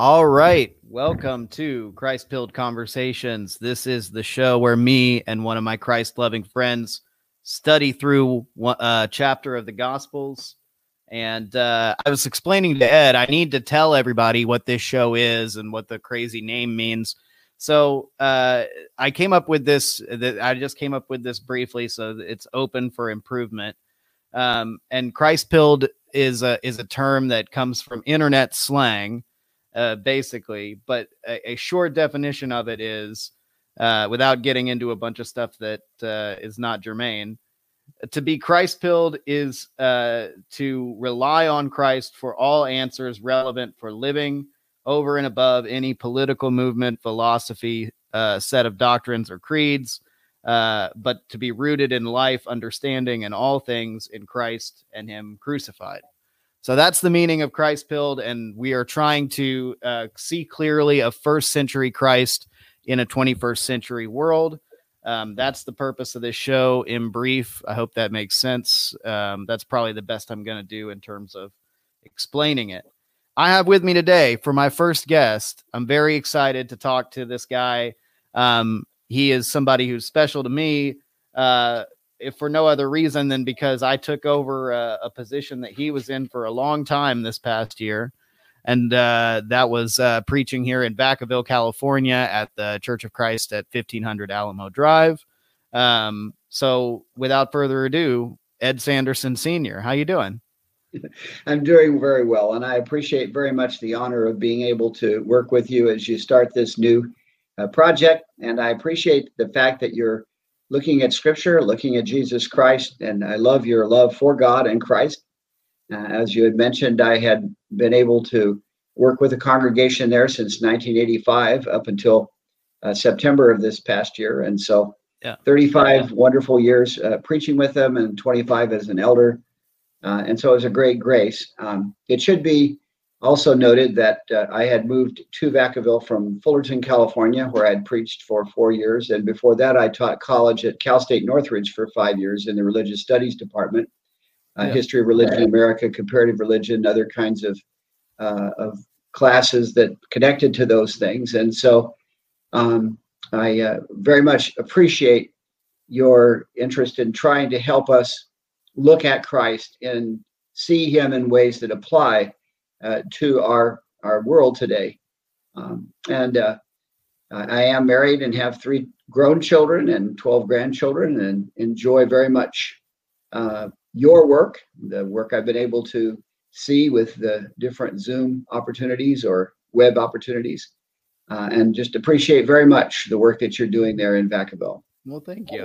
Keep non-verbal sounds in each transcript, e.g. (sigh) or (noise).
All right. Welcome to Christ Pilled Conversations. This is the show where me and one of my Christ loving friends study through a chapter of the Gospels. And uh, I was explaining to Ed, I need to tell everybody what this show is and what the crazy name means. So uh, I came up with this. I just came up with this briefly, so it's open for improvement. Um, and Christ pilled is a is a term that comes from internet slang, uh, basically. But a, a, short definition of it is, uh, without getting into a bunch of stuff that uh, is not germane, to be Christ pilled is uh, to rely on Christ for all answers relevant for living over and above any political movement, philosophy, uh, set of doctrines or creeds, uh, but to be rooted in life, understanding, and all things in Christ and Him crucified. So that's the meaning of Christ pilled, and we are trying to uh, see clearly a first century Christ in a 21st century world. Um, that's the purpose of this show in brief. I hope that makes sense. Um, that's probably the best I'm going to do in terms of explaining it. I have with me today for my first guest. I'm very excited to talk to this guy. Um, he is somebody who's special to me, uh, if for no other reason than because I took over a, a, position that he was in for a long time this past year. And uh, that was uh, preaching here in Vacaville, California at the Church of Christ at 1500 Alamo Drive. Um, so without further ado, Ed Sanderson Sr., how you doing? (laughs) I'm doing very well, and I appreciate very much the honor of being able to work with you as you start this new uh, project. And I appreciate the fact that you're looking at Scripture, looking at Jesus Christ, and I love your love for God and Christ. Uh, as you had mentioned, I had been able to work with a congregation there since 1985 up until uh, September of this past year, and so yeah. 35 wonderful years uh, preaching with them, and 25 as an elder uh, and so it was a great grace. Um, it should be also noted that uh, I had moved to Vacaville from Fullerton, California, where I had preached for four years. And before that, I taught college at Cal State Northridge for five years in the religious studies department, uh, yeah. history of religion, America, comparative religion, other kinds of, uh, of classes that connected to those things. And so um, I uh, very much appreciate your interest in trying to help us look at Christ and see Him in ways that apply uh, to our our world today. Um, and uh, I am married and have three grown children and 12 grandchildren, and enjoy very much uh, your work, the work I've been able to see with the different Zoom opportunities or web opportunities, uh, and just appreciate very much the work that you're doing there in Vacaville. Well, thank you.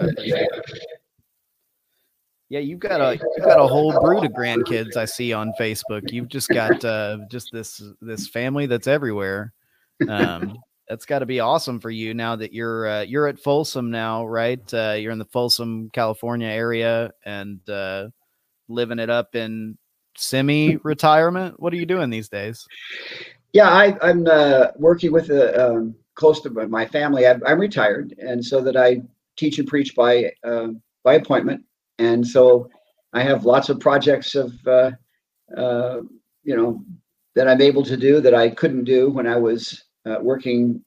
Yeah, you've got a you've got a whole brood of grandkids I see on Facebook. You've just got uh, just this this family that's everywhere. Um, (laughs) that's got to be awesome for you now that you're uh, you're at Folsom now, right? Uh, you're in the Folsom, California area, and uh, living it up in semi-retirement. What are you doing these days? Yeah, I, am uh, working with a um, close to my family. I'm, I'm, retired, and so that I teach and preach by uh, by appointment and so I have lots of projects of uh, uh, you know that I'm able to do that I couldn't do when I was uh, working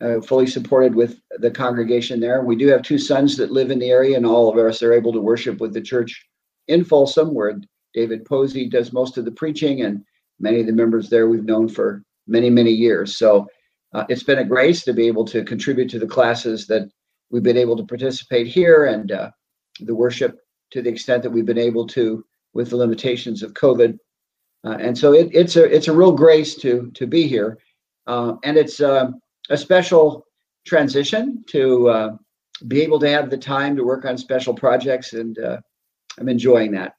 uh, fully supported with the congregation there. We do have two sons that live in the area, and all of us are able to worship with the church in Folsom, where David Posey does most of the preaching, and many of the members there we've known for many, many years. So uh, it's been a grace to be able to contribute to the classes that we've been able to participate here and uh, the worship to the extent that we've been able to with the limitations of COVID. Uh, and so it, it's a it's a real grace to to be here, uh, and it's uh, a special transition to uh, be able to have the time to work on special projects, and uh, I'm enjoying that.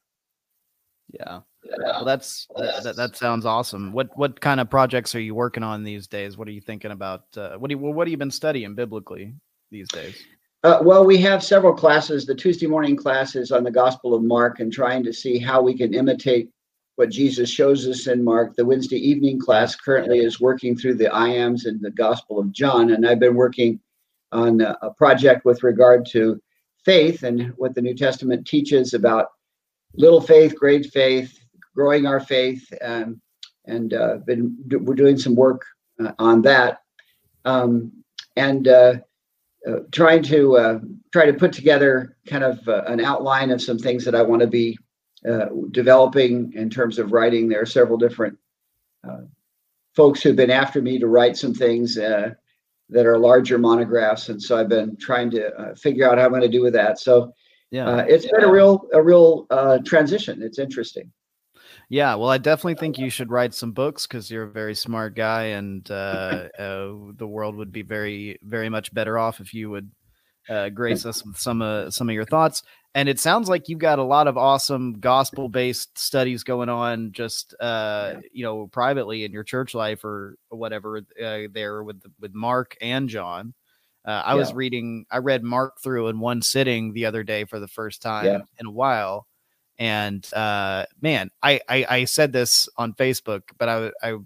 Yeah. Well, that's that, that sounds awesome. What what kind of projects are you working on these days? What are you thinking about? Uh, what do you, what have you been studying biblically these days? Uh, well, we have several classes. The Tuesday morning class is on the Gospel of Mark and trying to see how we can imitate what Jesus shows us in Mark. The Wednesday evening class currently is working through the I ams in the Gospel of John, and I've been working on a project with regard to faith and what the New Testament teaches about little faith, great faith, growing our faith, um, and uh, been we're doing some work uh, on that, um, and uh, uh, trying to uh, try to put together kind of uh, an outline of some things that I want to be uh, developing in terms of writing. There are several different folks who've been after me to write some things that are larger monographs, and so I've been trying to figure out how I'm going to do with that. So yeah, it's been a real a real transition. It's interesting. Yeah, well, I definitely think you should write some books because you're a very smart guy, and uh, (laughs) uh, the world would be very, very much better off if you would uh, grace us with some uh, some of your thoughts. And it sounds like you've got a lot of awesome gospel based studies going on, just uh, you know, privately in your church life or whatever. Uh, there with with Mark and John. Uh, I yeah. was reading, I read Mark through in one sitting the other day for the first time yeah. in a while and uh, man, I, I, I said this on Facebook, but I I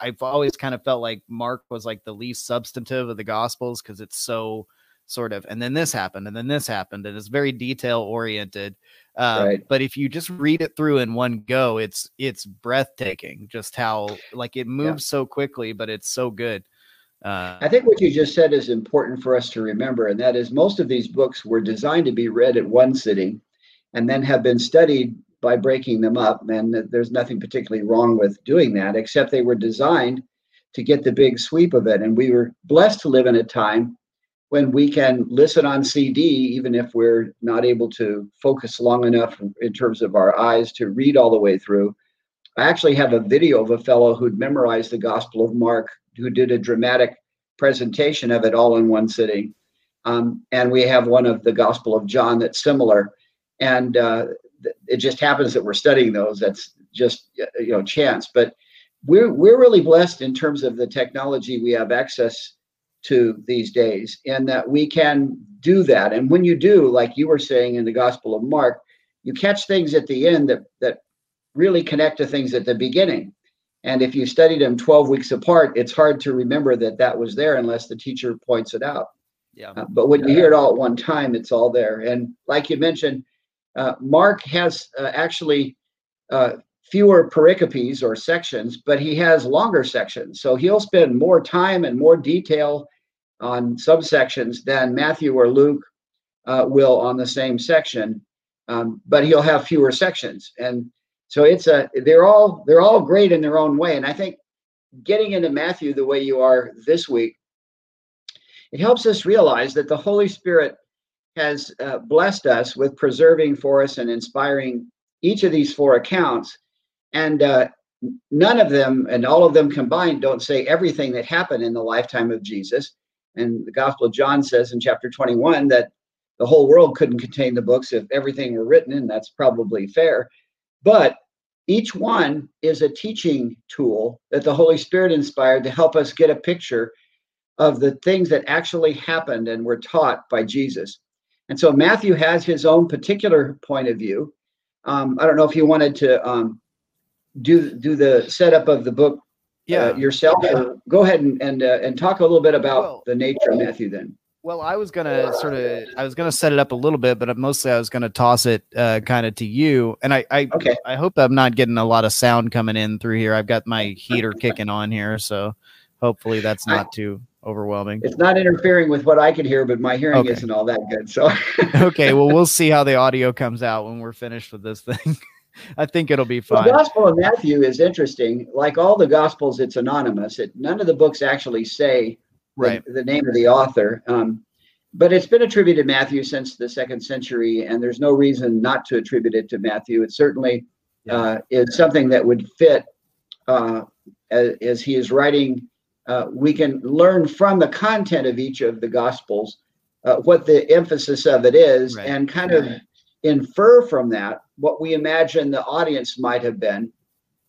I've always kind of felt like Mark was like the least substantive of the Gospels because it's so sort of, and then this happened, and then this happened, and it's very detail oriented. Uh, right. But if you just read it through in one go, it's it's breathtaking. Just how like it moves yeah. so quickly, but it's so good. Uh, I think what you just said is important for us to remember, and that is most of these books were designed to be read at one sitting and then have been studied by breaking them up. And there's nothing particularly wrong with doing that, except they were designed to get the big sweep of it. And we were blessed to live in a time when we can listen on CD, even if we're not able to focus long enough in terms of our eyes to read all the way through. I actually have a video of a fellow who'd memorized the Gospel of Mark, who did a dramatic presentation of it all in one sitting. Um, and we have one of the Gospel of John that's similar and uh, it just happens that we're studying those. That's just you know chance, but we're we're really blessed in terms of the technology we have access to these days, and that we can do that. And when you do, like you were saying in the Gospel of Mark, you catch things at the end that that really connect to things at the beginning. And if you studied them 12 weeks apart, it's hard to remember that that was there unless the teacher points it out. Yeah. Uh, but when you hear it all at one time, it's all there. And like you mentioned, uh, Mark has uh, actually uh, fewer pericopes or sections, but he has longer sections. So he'll spend more time and more detail on subsections than Matthew or Luke uh, will on the same section. Um, but he'll have fewer sections, and so it's a they're all they're all great in their own way. And I think getting into Matthew the way you are this week, it helps us realize that the Holy Spirit has uh, blessed us with preserving for us and inspiring each of these four accounts. And uh, none of them, and all of them combined, don't say everything that happened in the lifetime of Jesus. And the Gospel of John says in chapter 21 that the whole world couldn't contain the books if everything were written, and that's probably fair. But each one is a teaching tool that the Holy Spirit inspired to help us get a picture of the things that actually happened and were taught by Jesus. And so Matthew has his own particular point of view. Um, I don't know if you wanted to um, do do the setup of the book uh, yeah. Uh, yourself. Yeah. go ahead and and, uh, and talk a little bit about well, the nature of Matthew then. Well, I was gonna sort of, I was gonna set it up a little bit, but mostly I was gonna toss it uh, kind of to you. And I, I, okay. I hope I'm not getting a lot of sound coming in through here. I've got my heater kicking on here, so hopefully that's not too overwhelming. It's not interfering with what I can hear, but my hearing okay. isn't all that good. So (laughs) okay, well we'll see how the audio (laughs) comes out when we're finished with this thing. (laughs) I think it'll be fine. The Gospel of Matthew is interesting. Like all the Gospels, it's anonymous. It, none of the books actually say right. the, the name of the author. Um, but it's been attributed to Matthew since the second century, and there's no reason not to attribute it to Matthew. It certainly uh, is something that would fit uh, as, as he is writing uh, we can learn from the content of each of the gospels uh, what the emphasis of it is right. and kind of infer from that what we imagine the audience might have been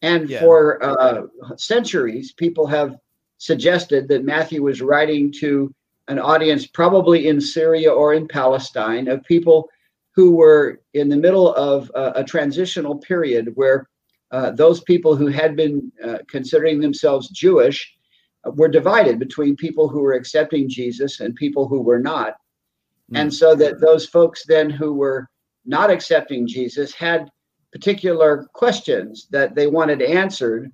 and yeah. for uh, centuries people have suggested that matthew was writing to an audience probably in syria or in palestine of people who were in the middle of a, a transitional period where uh, those people who had been uh, considering themselves jewish were divided between people who were accepting Jesus and people who were not. Mm. And so that those folks then who were not accepting Jesus had particular questions that they wanted answered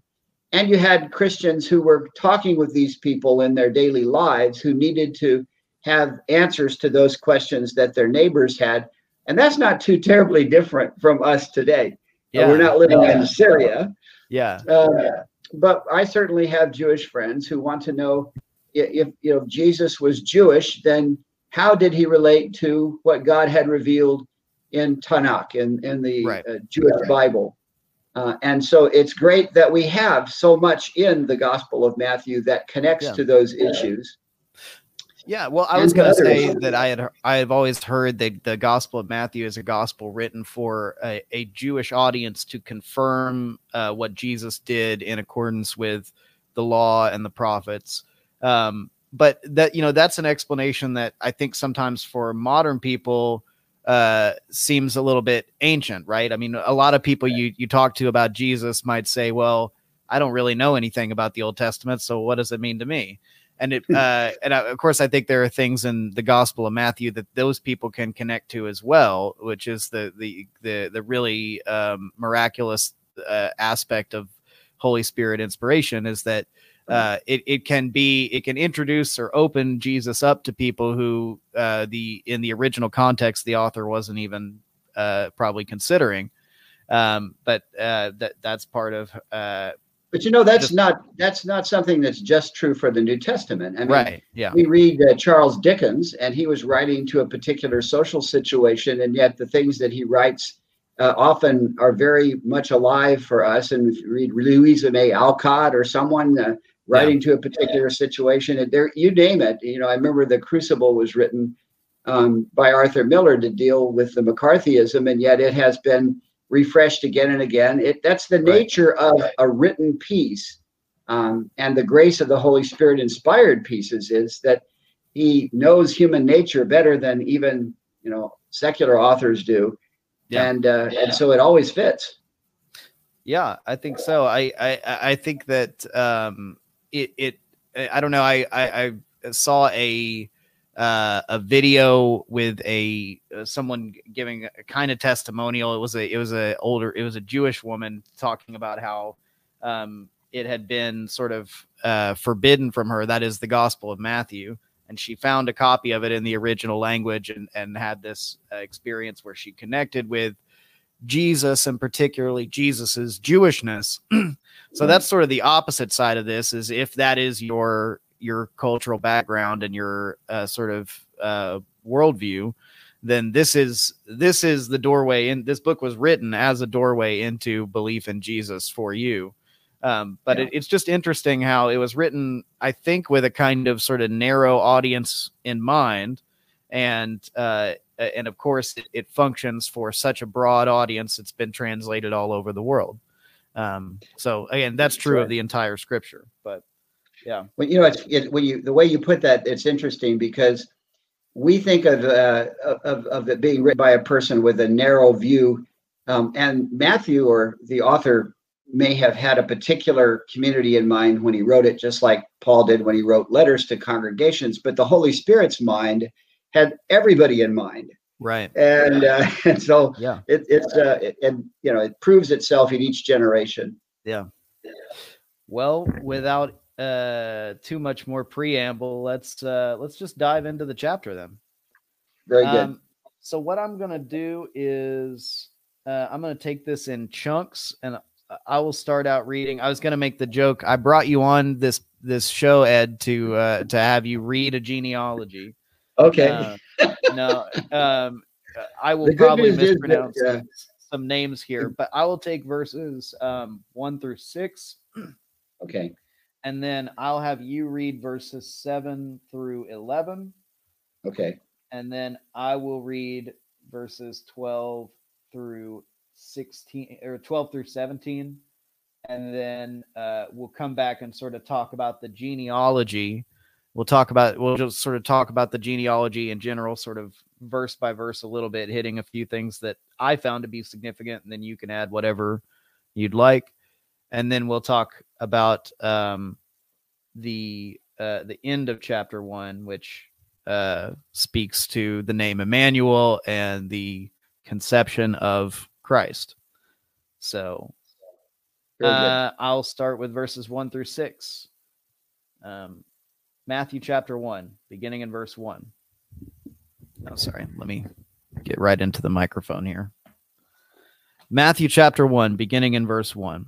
and you had Christians who were talking with these people in their daily lives who needed to have answers to those questions that their neighbors had. And that's not too terribly different from us today. Yeah. Uh, we're not living yeah. in Syria. Yeah. Uh, but I certainly have Jewish friends who want to know if, you know Jesus was Jewish, then how did he relate to what God had revealed in Tanakh in in the right. uh, Jewish right. Bible? Uh, and so it's great that we have so much in the Gospel of Matthew that connects yeah. to those issues. Yeah, well, I was going to say that I had I have always heard that the Gospel of Matthew is a gospel written for a, a Jewish audience to confirm uh, what Jesus did in accordance with the law and the prophets. Um, but that you know that's an explanation that I think sometimes for modern people uh, seems a little bit ancient, right? I mean, a lot of people you you talk to about Jesus might say, "Well, I don't really know anything about the Old Testament, so what does it mean to me?" And it uh, and uh, of course I think there are things in the Gospel of Matthew that those people can connect to as well, which is the the the the really um, miraculous uh, aspect of Holy Spirit inspiration is that uh, it it can be it can introduce or open Jesus up to people who uh, the in the original context the author wasn't even uh, probably considering. Um, but uh, that that's part of uh, but you know that's just, not that's not something that's just true for the New Testament. I mean, right? Yeah. We read uh, Charles Dickens, and he was writing to a particular social situation, and yet the things that he writes uh, often are very much alive for us. And if you read Louisa May Alcott or someone uh, writing yeah. to a particular situation, and there you name it. You know, I remember the Crucible was written um, by Arthur Miller to deal with the McCarthyism, and yet it has been refreshed again and again. It that's the nature right. of a written piece, um, and the grace of the Holy Spirit inspired pieces is that he knows human nature better than even you know secular authors do, yeah. and uh, yeah. and so it always fits. Yeah, I think so. I I I think that um, it it I don't know. I I, I saw a uh, a video with a uh, someone giving a kind of testimonial. It was a it was a older it was a Jewish woman talking about how um, it had been sort of uh, forbidden from her. That is the Gospel of Matthew, and she found a copy of it in the original language and and had this uh, experience where she connected with Jesus and particularly Jesus's Jewishness. (clears throat) so that's sort of the opposite side of this. Is if that is your your cultural background and your uh, sort of uh, worldview, then this is this is the doorway. And this book was written as a doorway into belief in Jesus for you. Um, but yeah. it, it's just interesting how it was written, I think, with a kind of sort of narrow audience in mind, and uh, and of course, it, it functions for such a broad audience. It's been translated all over the world. Um, so again, that's true of the entire scripture. But yeah. Well, you know, it's it, when you the way you put that, it's interesting because we think of uh, of of it being written by a person with a narrow view, um, and Matthew or the author may have had a particular community in mind when he wrote it, just like Paul did when he wrote letters to congregations. But the Holy Spirit's mind had everybody in mind. Right. And uh, (laughs) and so yeah, it, it's uh, it, and you know it proves itself in each generation. Yeah. Well, without uh too much more preamble let's uh let's just dive into the chapter then. Very good. Um, so what i'm gonna do is uh i'm gonna take this in chunks and i will start out reading. I was gonna make the joke i brought you on this this show ed to uh to have you read a genealogy. Okay. Uh, no um i will probably mispronounce that, yeah. some names here but i will take verses um one through six. Okay and then I'll have you read verses 7 through 11. Okay. And then I will read verses 12 through 16 or 12 through 17. And then uh, we'll come back and sort of talk about the genealogy. We'll talk about, we'll just sort of talk about the genealogy in general, sort of verse by verse a little bit, hitting a few things that I found to be significant. And then you can add whatever you'd like and then we'll talk about um, the uh, the end of chapter one, which uh, speaks to the name Emmanuel and the conception of Christ. So, Uh, I'll start with verses one through six. Um, Matthew chapter one, beginning in verse one. Oh, sorry. Let me get right into the microphone here. Matthew chapter one, beginning in verse one.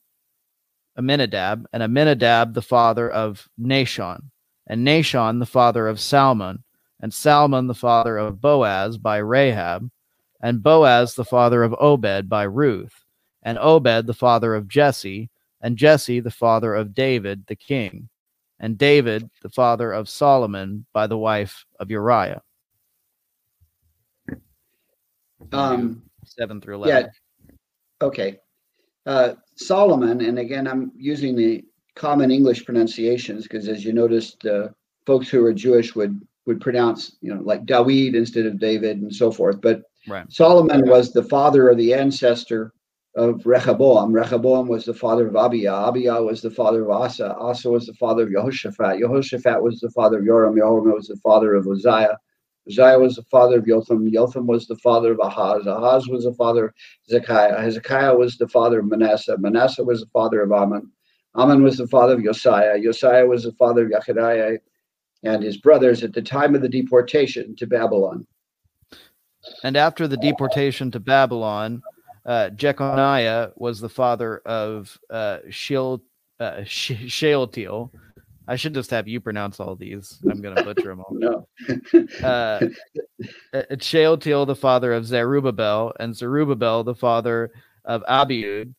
Aminadab, and Aminadab the father of Nahshon, and Nahshon the father of Salmon, and Salmon the father of Boaz by Rahab, and Boaz the father of Obed by Ruth, and Obed the father of Jesse, and Jesse the father of David the king, and David the father of Solomon by the wife of Uriah. Um, seven through eleven. Yeah. Okay. Uh, Solomon, and again, I'm using the common English pronunciations because, as you noticed, uh, folks who are Jewish would would pronounce, you know, like Dawid instead of David and so forth. But right. Solomon was the father of the ancestor of Rehoboam. Rehoboam was the father of Abia. Abia was the father of Asa. Asa was the father of Jehoshaphat. Jehoshaphat was the father of Joram. Joram was the father of Uzziah. Uzziah was the father of Jotham. Jotham was the father of Ahaz. Ahaz was the father of Zekiah. Hezekiah was the father of Manasseh. Manasseh was the father of Amon. Amon was the father of Josiah. Josiah was the father of Jechoniah and his brothers at the time of the deportation to Babylon. And after the deportation to Babylon, uh, Jeconiah was the father of uh, Sheal, uh, Shealtiel. I should just have you pronounce all these. I'm going to butcher them all. (laughs) no. (laughs) uh, Shealtiel, the father of Zerubbabel, and Zerubbabel, the father of Abiud,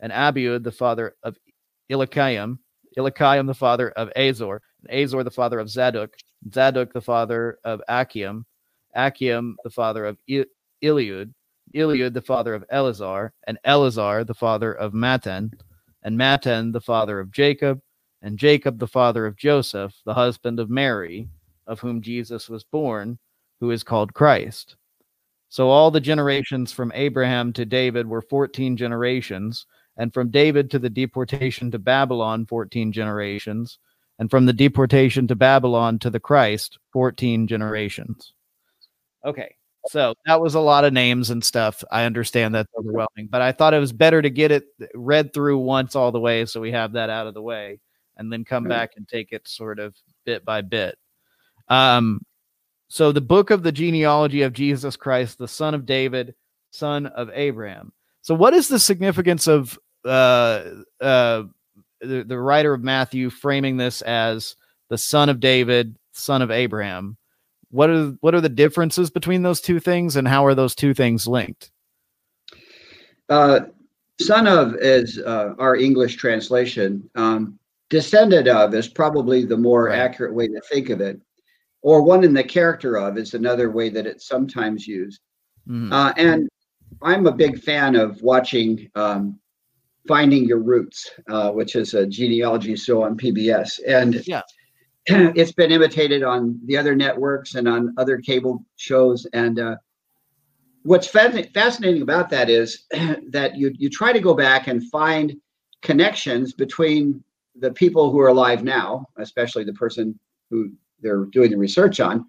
and Abiud, the father of Eliakim, Eliakim, the father of Azor, and Azor, the father of Zadok, Zadok, the father of Achium, Achium, the father of Eliud, Eliud, the father of Eleazar, and Eleazar, the father of Matthan, and Matthan, the father of Jacob, and Jacob, the father of Joseph, the husband of Mary, of whom Jesus was born, who is called Christ. So all the generations from Abraham to David were 14 generations, and from David to the deportation to Babylon, 14 generations, and from the deportation to Babylon to the Christ, 14 generations. Okay. So that was a lot of names and stuff. I understand that's overwhelming, but I thought it was better to get it read through once all the way so we have that out of the way and then come back and take it sort of bit by bit. Um, so the book of the genealogy of Jesus Christ, the son of David, son of Abraham. So what is the significance of uh, uh, the, the writer of Matthew framing this as the son of David, son of Abraham? What are what are the differences between those two things and how are those two things linked? Uh, son of is uh, our english translation. Um, descendant of is probably the more right. accurate way to think of it or one in the character of is another way that it's sometimes used. Mm-hmm. uh, and i'm a big fan of watching um, finding your roots uh, which is a genealogy show on pbs and yeah (clears throat) it's been imitated on the other networks and on other cable shows. And uh, what's fascinating about that is (clears throat) that you you try to go back and find connections between the people who are alive now, especially the person who they're doing the research on,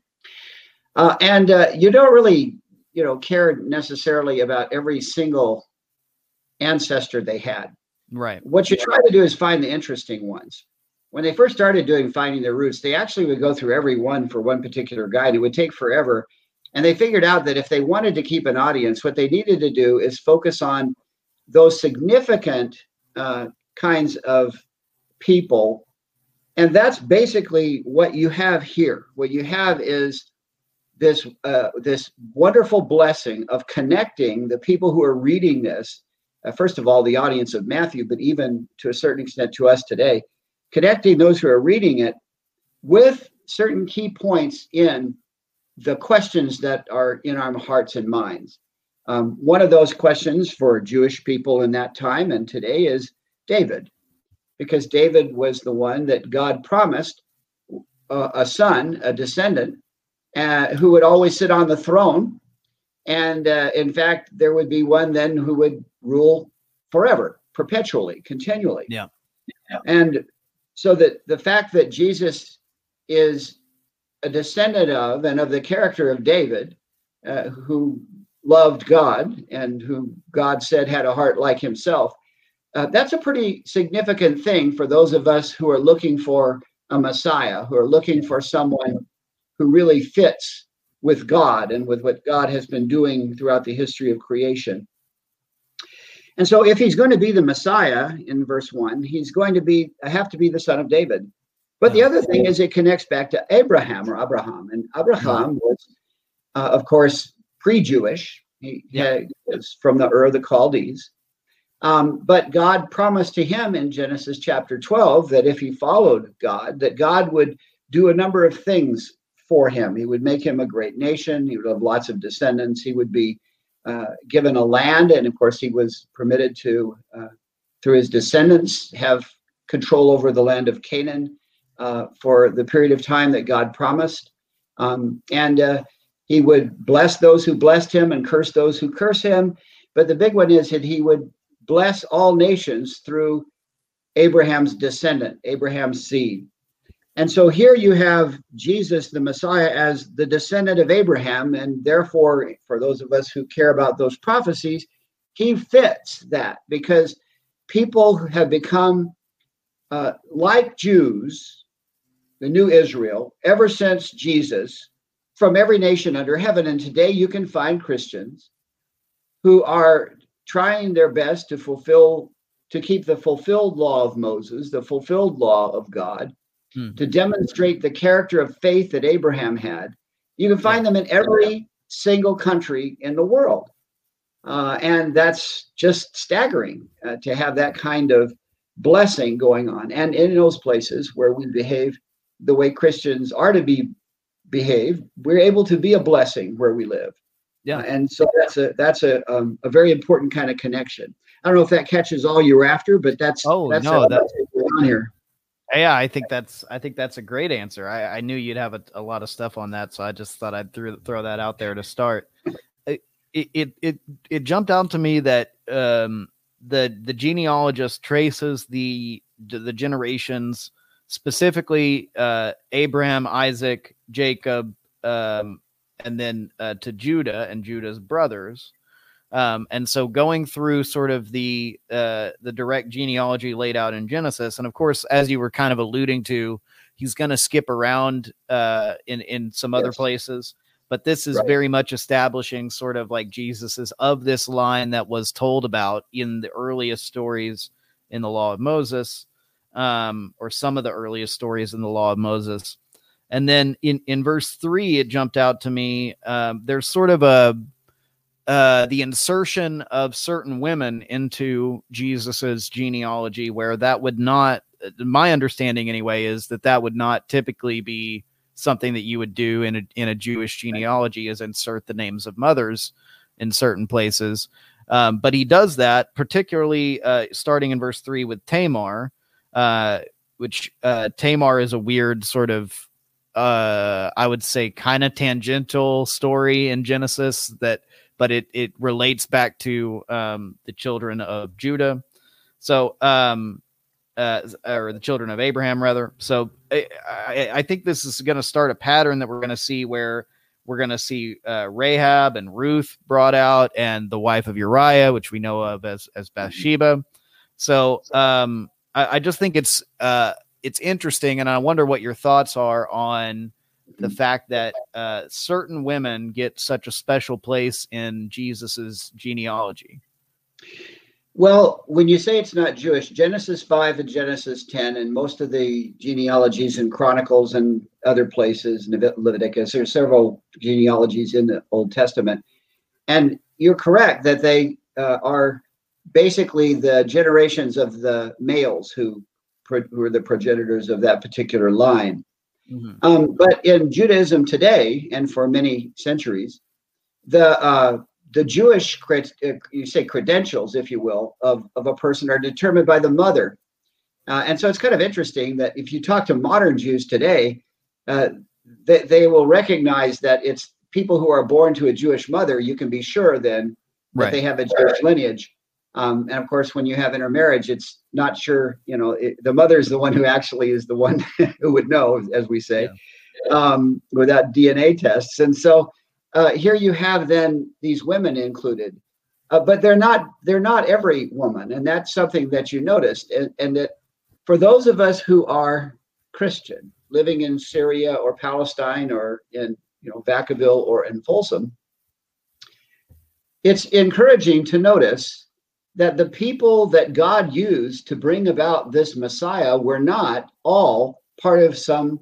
uh, and uh, you don't really you know care necessarily about every single ancestor they had. Right. What you try to do is find the interesting ones when they first started doing finding their roots, they actually would go through every one for one particular guide. It would take forever. And they figured out that if they wanted to keep an audience, what they needed to do is focus on those significant uh, kinds of people. And that's basically what you have here. What you have is this uh, this wonderful blessing of connecting the people who are reading this. Uh, first of all, the audience of Matthew, but even to a certain extent to us today, connecting those who are reading it with certain key points in the questions that are in our hearts and minds. Um, one of those questions for Jewish people in that time and today is David, because David was the one that God promised uh, a son, a descendant, uh, who would always sit on the throne. And uh, in fact, there would be one then who would rule forever, perpetually, continually. Yeah. And so that the fact that Jesus is a descendant of and of the character of David, uh, who loved God and who God said had a heart like himself, uh, that's a pretty significant thing for those of us who are looking for a Messiah, who are looking for someone who really fits with God and with what God has been doing throughout the history of creation. And so, if he's going to be the Messiah in verse one, he's going to be have to be the son of David. But the other thing is, it connects back to Abraham or Abraham, and Abraham was, uh, of course, pre-Jewish. He, yeah. was from the Ur of the Chaldees. Um, but God promised to him in Genesis chapter 12 that if he followed God, that God would do a number of things for him. He would make him a great nation. He would have lots of descendants. He would be given a land, and of course, he was permitted to, uh, through his descendants, have control over the land of Canaan uh, for the period of time that God promised. Um, and uh, he would bless those who blessed him and curse those who curse him. But the big one is that he would bless all nations through Abraham's descendant, Abraham's seed. And so here you have Jesus, the Messiah, as the descendant of Abraham. And therefore, for those of us who care about those prophecies, he fits that because people have become uh, like Jews, the new Israel, ever since Jesus, from every nation under heaven. And today you can find Christians who are trying their best to fulfill, to keep the fulfilled law of Moses, the fulfilled law of God, hmm. to demonstrate the character of faith that Abraham had. You can find them in every single country in the world. Uh, and that's just staggering uh, to have that kind of blessing going on. And in those places where we behave the way Christians are to be behave, we're able to be a blessing where we live. Yeah. And so that's a that's a um, a very important kind of connection. I don't know if that catches all you're after, but that's oh that's no, that's on here. Yeah, I think that's I think that's a great answer. I, I knew you'd have a, a lot of stuff on that, so I just thought I'd throw throw that out there to start. It it it, it jumped out to me that um, the the genealogist traces the the generations specifically uh, Abraham, Isaac, Jacob, um, and then uh, to Judah and Judah's brothers. Um, and so going through sort of the uh, the direct genealogy laid out in Genesis, and of course, as you were kind of alluding to, he's going to skip around uh, in in some yes. other places. But this is right. very much establishing sort of like Jesus is of this line that was told about in the earliest stories in the Law of Moses, um, or some of the earliest stories in the Law of Moses. And then in in verse three, it jumped out to me. Um, there's sort of a uh, the insertion of certain women into Jesus's genealogy, where that would not, my understanding anyway, is that that would not typically be something that you would do in a in a Jewish genealogy, is insert the names of mothers in certain places. Um, but he does that, particularly uh, starting in verse three with Tamar, uh, which uh, Tamar is a weird sort of uh, I would say kind of tangential story in Genesis that but it it relates back to um, the children of Judah. So, um, uh, or the children of Abraham, rather. So, I, I, think this is going to start a pattern that we're going to see where we're going to see uh, Rahab and Ruth brought out, and the wife of Uriah, which we know of as as Bathsheba. So, um, I, I just think it's uh, it's interesting, and I wonder what your thoughts are on the fact that uh, certain women get such a special place in Jesus's genealogy? Well, when you say it's not Jewish, Genesis 5 and Genesis 10, and most of the genealogies in Chronicles and other places, Leviticus, there's several genealogies in the Old Testament. And you're correct that they uh, are basically the generations of the males who, who are the progenitors of that particular line. Mm-hmm. Um, but in Judaism today, and for many centuries, the uh, the Jewish, uh, you say credentials, if you will, of, of a person are determined by the mother. Uh, and so it's kind of interesting that if you talk to modern Jews today, uh, they, they will recognize that it's people who are born to a Jewish mother. You can be sure then that right. they have a Jewish lineage. Um, and of course, when you have intermarriage, it's not sure, you know, it, the mother is the one who actually is the one (laughs) who would know, as we say, yeah. um, without DNA tests. And so uh, here you have then these women included, uh, but they're not they're not every woman, and that's something that you noticed, and, and that for those of us who are Christian, living in Syria or Palestine or in you know Vacaville or in Folsom, it's encouraging to notice that the people that God used to bring about this Messiah were not all part of some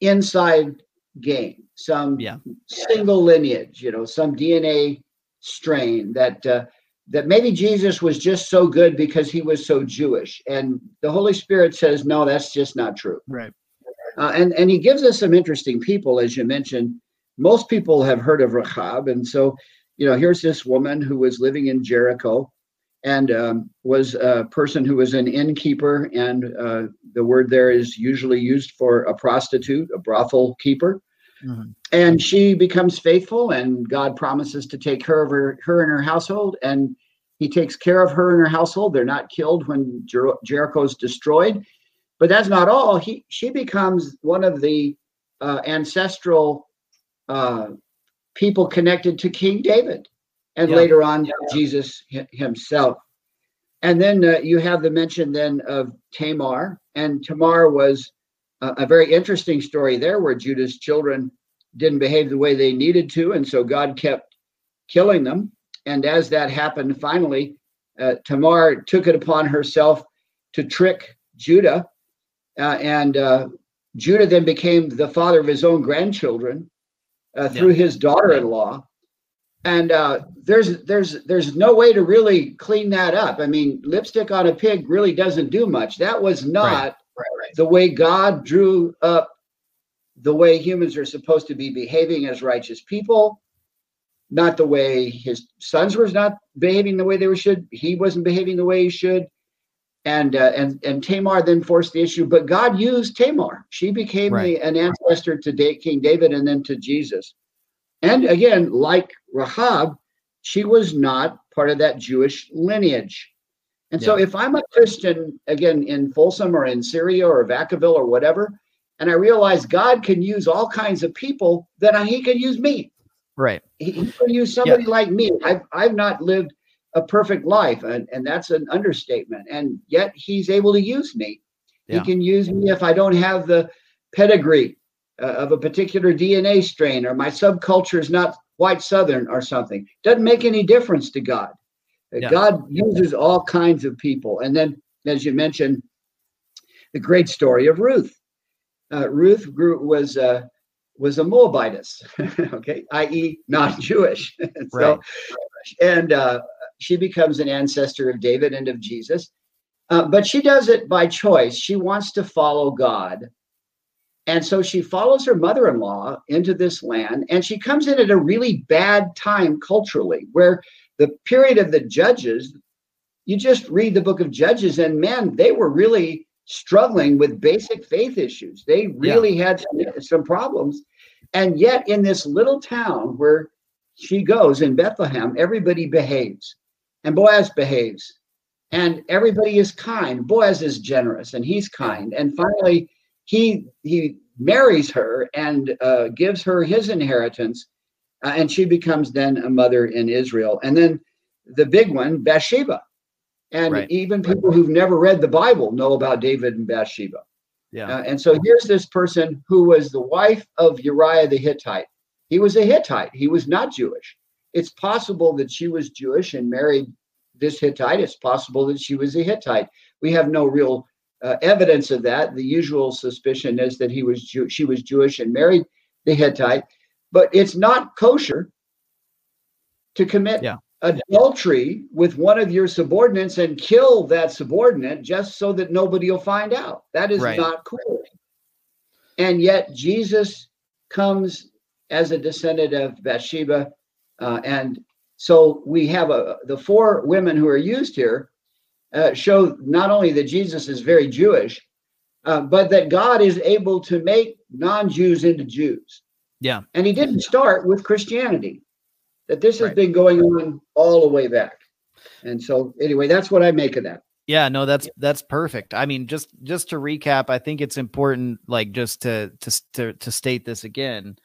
inside game some yeah. single lineage, you know, some DNA strain that uh, that maybe Jesus was just so good because he was so Jewish, and the Holy Spirit says, no, that's just not true. Right. Uh, and and he gives us some interesting people, as you mentioned. Most people have heard of Rahab, and so you know, here's this woman who was living in Jericho, and um, was a person who was an innkeeper, and uh, the word there is usually used for a prostitute, a brothel keeper. Mm-hmm. And she becomes faithful, and God promises to take care of her, her and her household. And he takes care of her and her household. They're not killed when Jer- Jericho's destroyed. But that's not all. He she becomes one of the uh, ancestral uh, people connected to King David, and yeah. later on yeah. Jesus himself. And then uh, you have the mention then of Tamar, and Tamar was a, very interesting story there where Judah's children didn't behave the way they needed to, and so God kept killing them. And as that happened, finally, uh, Tamar took it upon herself to trick Judah, uh, and uh, Judah then became the father of his own grandchildren uh, through yeah. his daughter-in-law. And uh, there's there's there's no way to really clean that up. I mean, lipstick on a pig really doesn't do much. That was not right. the way God drew up the way humans are supposed to be behaving as righteous people, not the way his sons were not behaving the way they should. He wasn't behaving the way he should. And uh, and and Tamar then forced the issue, but God used Tamar. She became right. the, an ancestor to King David and then to Jesus. And again, like Rahab, she was not part of that Jewish lineage. And yeah. so if I'm a Christian, again, in Folsom or in Syria or Vacaville or whatever, and I realize God can use all kinds of people, then he can use me. Right. He, he can use somebody yeah. like me. I've, I've not lived a perfect life, and, and that's an understatement. And yet he's able to use me. Yeah. He can use me if I don't have the pedigree uh, of a particular DNA strain or my subculture is not white Southern or something. Doesn't make any difference to God. Yeah. God uses all kinds of people. And then, as you mentioned, the great story of Ruth. Uh, Ruth grew, was uh, was a Moabitess, (laughs) okay, i.e., not Jewish. (laughs) so, right. and uh, she becomes an ancestor of David and of Jesus. Uh, but she does it by choice. She wants to follow God. And so she follows her mother in law into this land, and she comes in at a really bad time culturally, where the period of the judges, you just read the book of Judges, and man, they were really struggling with basic faith issues. They really yeah. had some, some problems. And yet, in this little town where she goes in Bethlehem, everybody behaves, and Boaz behaves, and everybody is kind. Boaz is generous, and he's kind. And finally, he he marries her and uh, gives her his inheritance uh, and she becomes then a mother in Israel. And then the big one, Bathsheba. And right. even people who've never read the Bible know about David and Bathsheba. Yeah. Uh, and so here's this person who was the wife of Uriah the Hittite. He was a Hittite. He was not Jewish. It's possible that she was Jewish and married this Hittite. It's possible that she was a Hittite. We have no real uh, evidence of that. The usual suspicion is that he was Jew- she was Jewish and married the Hittite but it's not kosher to commit yeah. adultery with one of your subordinates and kill that subordinate just so that nobody will find out. That is right. not cool. And yet Jesus comes as a descendant of Bathsheba uh, and So we have a the four women who are used here uh, show not only that Jesus is very Jewish, uh, but that God is able to make non-Jews into Jews. Yeah, and He didn't start with Christianity. That this has Right. been going on all the way back. And so, anyway, that's what I make of that. Yeah, no, that's that's perfect. I mean, just just to recap, I think it's important, like just to to to, to state this again,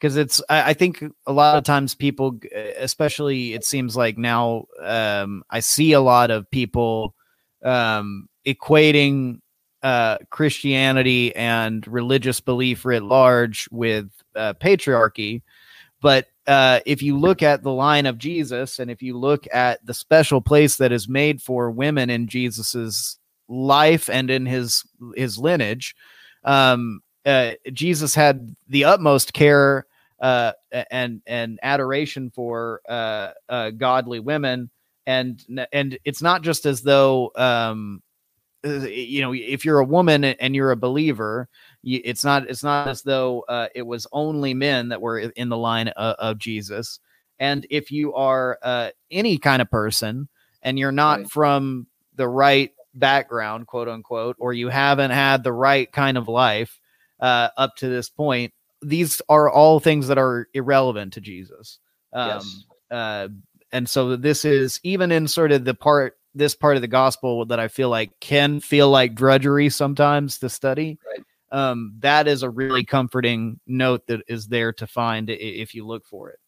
because it's I, I think a lot of times people, especially it seems like now, um, I see a lot of people um, equating uh, Christianity and religious belief writ large with uh, patriarchy, but uh, if you look at the line of Jesus and if you look at the special place that is made for women in Jesus's life and in his his lineage, um, uh, Jesus had the utmost care uh, and and adoration for uh, uh, godly women, and and it's not just as though um, uh, you know if you're a woman and you're a believer it's not it's not as though uh, it was only men that were in the line of, of jesus and if you are uh, any kind of person and you're not Right. from the right background quote unquote or you haven't had the right kind of life uh, up to this point these are all things that are irrelevant to jesus um, Yes. uh, and so this is even in sort of the part this part of the gospel that I feel like can feel like drudgery sometimes to study. Right. Um, that is a really comforting note that is there to find if you look for it.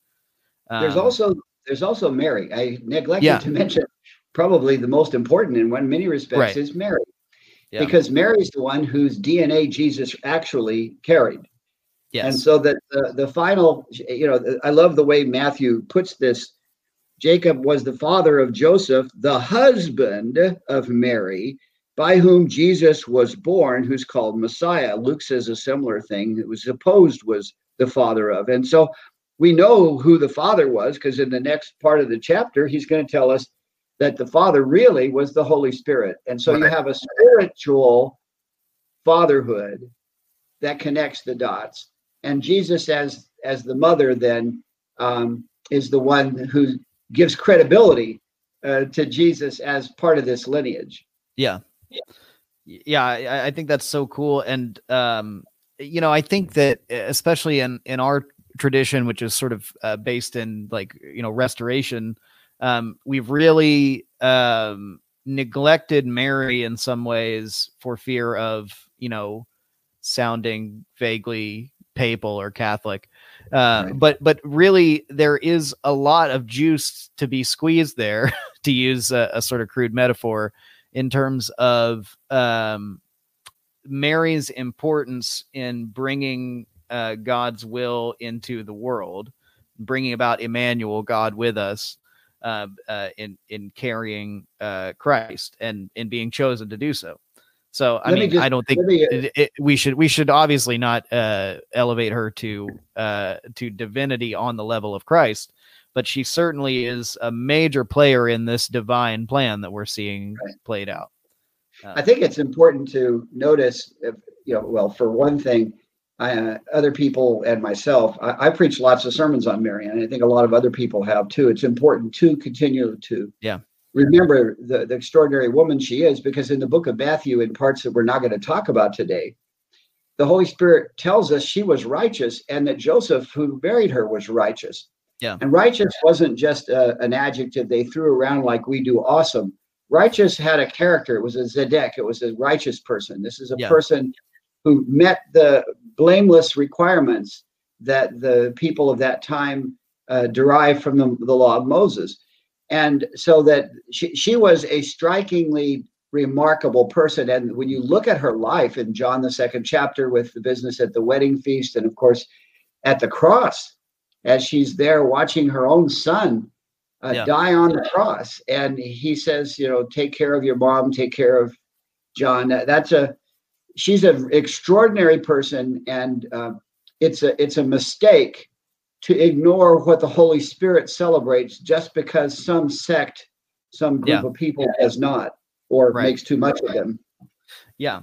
There's Um, also there's also Mary. I neglected Yeah. to (laughs) mention probably the most important in one many respects Right. is Mary. Yeah. Because Mary's the one whose DNA Jesus actually carried. Yes, And so that the, the final, you know, I love the way Matthew puts this. Jacob was the father of Joseph, the husband of Mary, by whom Jesus was born, who's called Messiah. Luke says a similar thing. It was supposed was the father of. And so we know who the father was because in the next part of the chapter, he's going to tell us that the father really was the Holy Spirit. And so you have a spiritual fatherhood that connects the dots and jesus as as the mother then um, is the one who gives credibility uh, to jesus as part of this lineage yeah, yeah. I, I think that's so cool, and um, you know, I think that especially in in our tradition, which is sort of uh, based in like you know restoration, um, we've really um, neglected Mary in some ways for fear of you know sounding vaguely papal or Catholic. Uh, Right. But but really, there is a lot of juice to be squeezed there, (laughs) to use a, a sort of crude metaphor, in terms of um, Mary's importance in bringing uh, God's will into the world, bringing about Emmanuel, God with us, uh, uh, in in carrying uh, Christ and in being chosen to do so. So I Let me mean, just- I don't think me, uh, it, it, we should we should obviously not uh, elevate her to uh, to divinity on the level of Christ, but she certainly is a major player in this divine plan that we're seeing Right. played out. i think it's important to notice if, you know well for one thing I, uh, other people and myself I, I preach lots of sermons on mary and i think a lot of other people have too it's important to continue to Yeah. Remember the, the extraordinary woman she is because in the book of matthew in parts that we're not going to talk about today the holy spirit tells us she was righteous and that joseph who married her was righteous. Yeah. and righteous wasn't just uh, an adjective they threw around like we do awesome. Righteous had a character. It was a zedek. It was a righteous person. This is a Yeah. person who met the blameless requirements that the people of that time uh, derived from the, the law of moses and so that she, she was a strikingly remarkable person. And when you look at her life in john the second chapter with the business at the wedding feast and of course at the cross as she's there watching her own son uh, Yeah. die on the cross. And he says you know take care of your mom take care of john. That's a she's an extraordinary person. And uh, it's a it's a mistake to ignore what the holy spirit celebrates just because some sect some group Yeah. of people does not or Right. makes too much of them Yeah.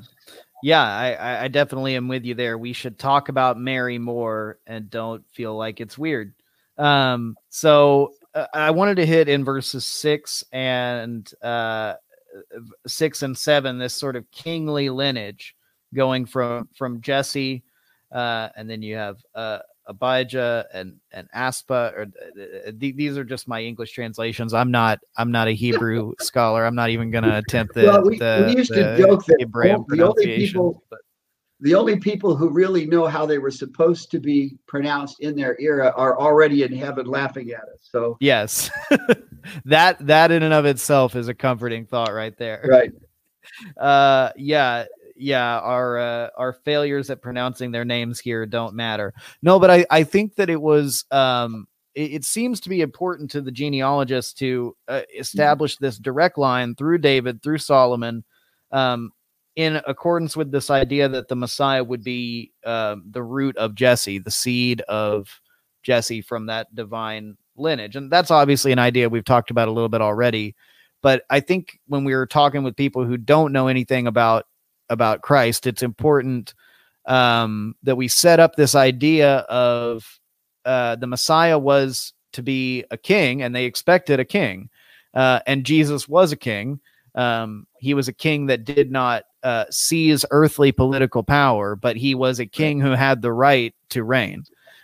Yeah, I, I- I definitely am with you there. We should talk about Mary more and don't feel like it's weird. Um, so uh, I wanted to hit in verses six and uh, six and seven this sort of kingly lineage going from from Jesse, uh, and then you have uh, Abijah and and Aspa. Or uh, th- these are just my English translations. I'm not I'm not a Hebrew (laughs) scholar. I'm not even going to attempt the. Well, we, the, we used the to joke that Hebraic the only people but- the only people who really know how they were supposed to be pronounced in their era are already in heaven laughing at us. So Yes. (laughs) that that in and of itself is a comforting thought right there. right. (laughs) Uh yeah, yeah, our uh, our failures at pronouncing their names here don't matter. No, but I I think that it was um it, it seems to be important to the genealogists to uh, establish this direct line through David through Solomon um in accordance with this idea that the Messiah would be um, the root of Jesse, the seed of Jesse from that divine lineage. And that's obviously an idea we've talked about a little bit already. But I think when we were talking with people who don't know anything about about Christ, it's important um, that we set up this idea of uh, the Messiah was to be a king, and they expected a king, uh, and Jesus was a king. Um, he was a king that did not uh, seize earthly political power, but he was a king who had the right to reign,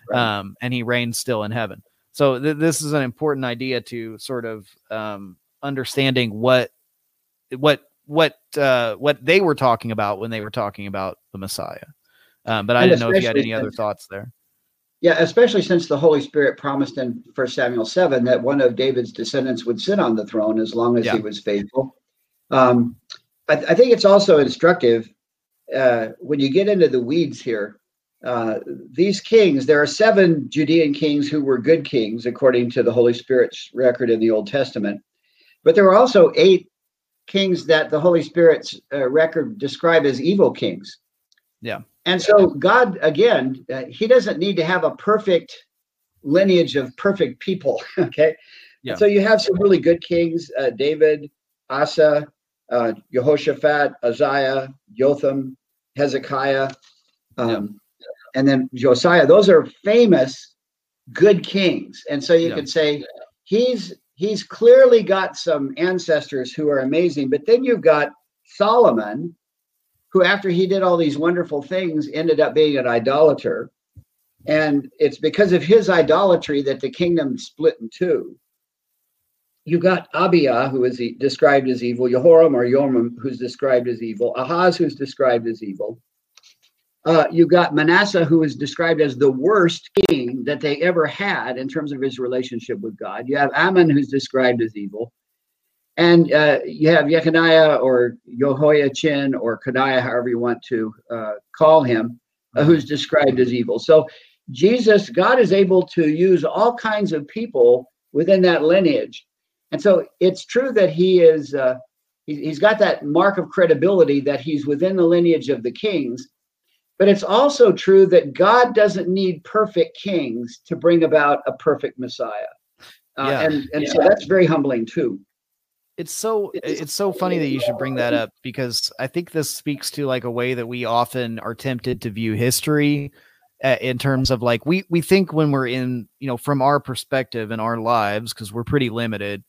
Right. um, and he reigns still in heaven. So th- this is an important idea to sort of um, understanding what what what uh, what they were talking about when they were talking about the Messiah. Um, but I And didn't know if you had any other thoughts there. Yeah, especially since the Holy Spirit promised in First Samuel seven that one of David's descendants would sit on the throne as long as Yeah. he was faithful. Um, I, I think it's also instructive uh, when you get into the weeds here. Uh, these kings, there are seven Judean kings who were good kings according to the Holy Spirit's record in the Old Testament, but there were also eight kings that the Holy Spirit's uh, record describe as evil kings. Yeah. And so God, again, uh, He doesn't need to have a perfect lineage of perfect people. (laughs) Okay. Yeah. So you have some really good kings: uh, David, Asa, uh, Jehoshaphat, Uzziah, Jotham, Hezekiah, um, and then Josiah. Those are famous, good kings. And so you Yeah. could say he's he's clearly got some ancestors who are amazing. But then you've got Solomon, who after he did all these wonderful things ended up being an idolater. And it's because of his idolatry that the kingdom split in two. You got Abia, who is described as evil, Jehoram or Yoram, who's described as evil, Ahaz, who's described as evil. Uh, you got Manasseh, who is described as the worst king that they ever had in terms of his relationship with God. You have Amon, who's described as evil. And uh, you have Jechoniah or Jehoiachin or Coniah, however you want to uh, call him, uh, who's described as evil. So Jesus, God is able to use all kinds of people within that lineage. And so it's true that he is, uh, he's got that mark of credibility that he's within the lineage of the kings. But it's also true that God doesn't need perfect kings to bring about a perfect Messiah. Uh, Yeah. And, and so that's very humbling too. It's so It's- it's so funny that you should bring that up because I think this speaks to like a way that we often are tempted to view history uh, in terms of like we we think when we're in you know from our perspective in our lives because we're pretty limited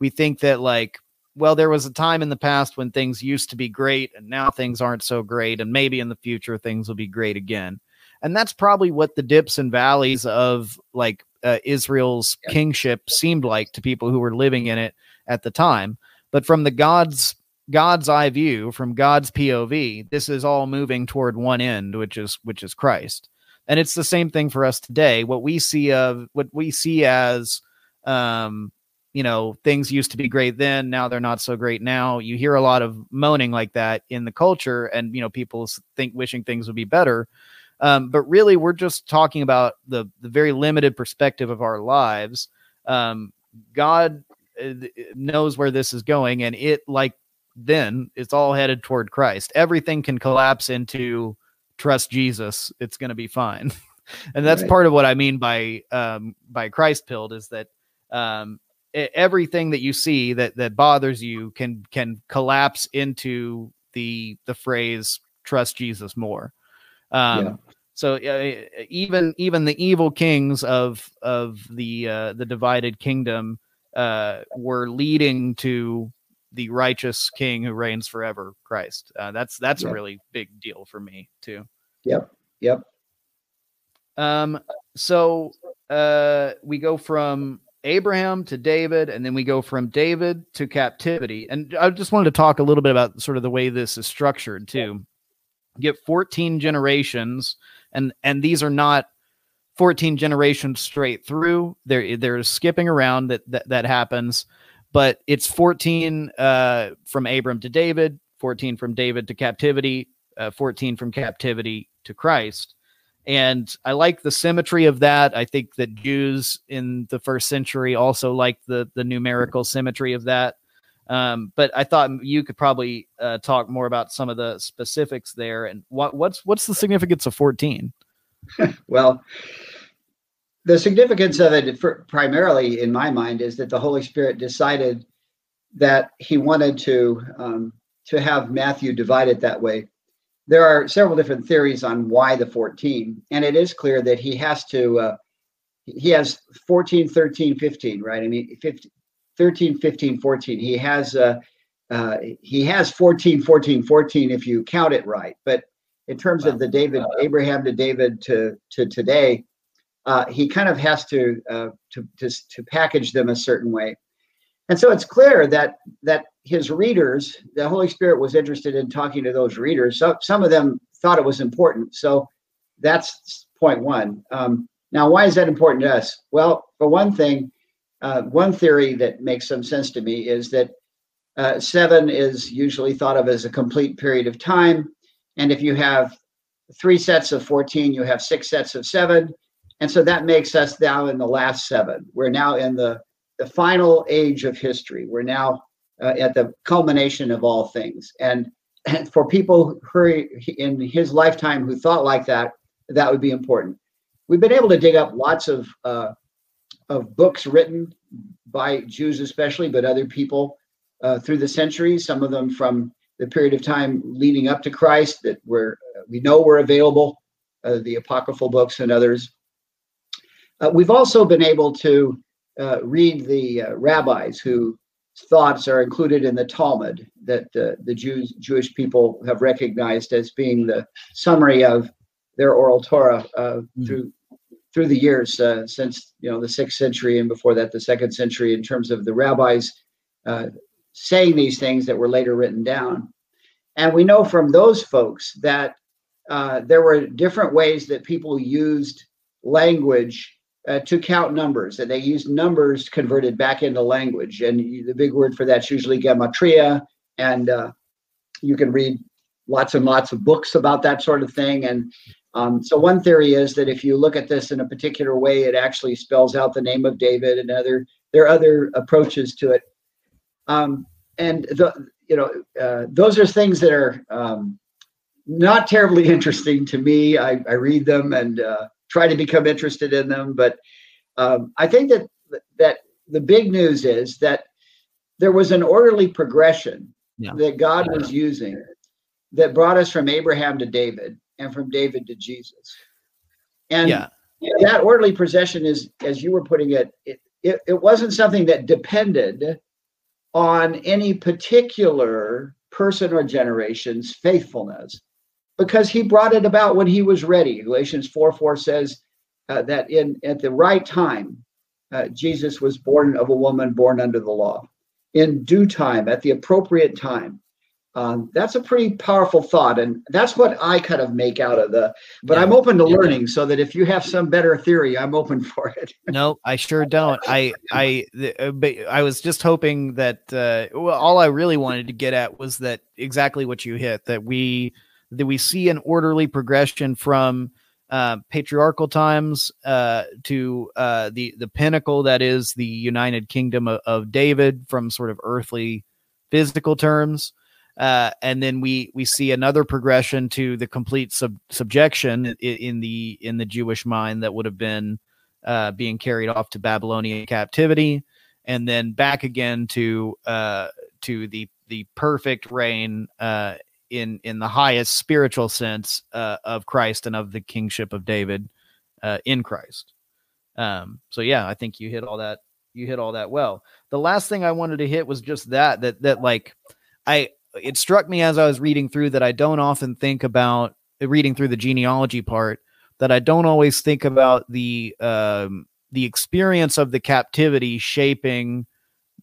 we think that like well there was a time in the past when things used to be great and now things aren't so great and maybe in the future things will be great again. And that's probably what the dips and valleys of like uh, Israel's kingship seemed like to people who were living in it at the time. But from the god's god's eye view from god's pov this is all moving toward one end which is which is christ. And it's the same thing for us today. What we see of what we see as um you know things used to be great then now they're not so great now. You hear a lot of moaning like that in the culture and you know people think wishing things would be better. Um, but really we're just talking about the the very limited perspective of our lives. Um, god uh, knows where this is going and it like then it's all headed toward christ. Everything can collapse into trust jesus it's going to be fine. (laughs) And that's Right. part of what i mean by um by christ pilled is that um everything that you see that that bothers you can can collapse into the the phrase trust jesus more um Yeah. so uh, even even the evil kings of of the uh, the divided kingdom uh, were leading to the righteous king who reigns forever christ uh, that's that's yep. a really big deal for me too yep yep um so uh we go from abraham to david and then we go from david to captivity. And i just wanted to talk a little bit about sort of the way this is structured too. Get 14 generations and and these are not 14 generations straight through. They're they're skipping around that that, that happens but it's 14 uh, from abram to david 14 from david to captivity uh, 14 from captivity to christ and i like the symmetry of that i think that jews in the first century also liked the the numerical symmetry of that um, but I thought you could probably uh, talk more about some of the specifics there and what, what's what's the significance of 14? (laughs) well, the significance of it, for, primarily in my mind, is that the Holy Spirit decided that He wanted to um, to have Matthew divided that way. There are several different theories on why the 14, and it is clear that He has to. Uh, he has 14, 13, 15, right? I mean, 15, 13, 15, 14. He has uh, uh, he has 14, 14, 14 if you count it right. But in terms wow. of the David Abraham to David to to today, uh, he kind of has to, uh, to to to package them a certain way. And so it's clear that that his readers, the Holy Spirit was interested in talking to those readers. So some of them thought it was important. So that's point one. Um, now, why is that important to us? Well, for one thing, uh, one theory that makes some sense to me is that uh, seven is usually thought of as a complete period of time. And if you have three sets of 14, you have six sets of seven. And so that makes us now in the last seven. We're now in the, the final age of history. We're now uh, at the culmination of all things. And, and for people who in his lifetime who thought like that, that would be important. We've been able to dig up lots of uh, of books written by Jews, especially, but other people uh, through the centuries. Some of them from the period of time leading up to Christ that were uh, we know were available, uh, the apocryphal books and others. Uh, we've also been able to read the rabbis whose thoughts are included in the Talmud that the Jews Jewish people have recognized as being the summary of their oral Torah mm-hmm. through through the years uh, since you know the sixth century and before that the second century in terms of the rabbis uh, saying these things that were later written down and we know from those folks that uh, there were different ways that people used language uh, to count numbers and they use numbers converted back into language and the big word for that's usually gematria and uh, you can read lots and lots of books about that sort of thing and um, so one theory is that if you look at this in a particular way, it actually spells out the name of David, and other there are other approaches to it. Um, and the, you know, uh, those are things that are um, not terribly (laughs) interesting to me. I, I read them and uh, try to become interested in them, but um, I think that that the big news is that there was an orderly progression yeah. that God was using that brought us from Abraham to David and from David to Jesus. And yeah. that orderly procession is, as you were putting it, it, it, it wasn't something that depended on any particular person or generation's faithfulness because he brought it about when he was ready. Galatians 4 4 says uh, that in at the right time, uh, Jesus was born of a woman born under the law. In due time, at the appropriate time, um, that's a pretty powerful thought and that's what i kind of make out of the but yeah. i'm open to yeah. learning so that if you have some better theory i'm open (laughs) for it no i sure don't i i uh, i was just hoping that uh, well, all i really wanted to get at was that exactly what you hit that we that we see an orderly progression from uh, patriarchal times uh, to uh, the the pinnacle that is the United Kingdom of, of David from sort of earthly physical terms. Uh, and then we we see another progression to the complete sub- subjection in, in, the in the Jewish mind that would have been uh, being carried off to Babylonian captivity, and then back again to uh, to the the perfect reign in in the highest spiritual sense uh, of Christ and of the kingship of David uh, in Christ. Um, so yeah, I think you hit all that you hit all that well. The last thing I wanted to hit was just that that that like I it struck me as I was reading through that I don't often think about reading through the genealogy part that I don't always think about the um, the experience of the captivity shaping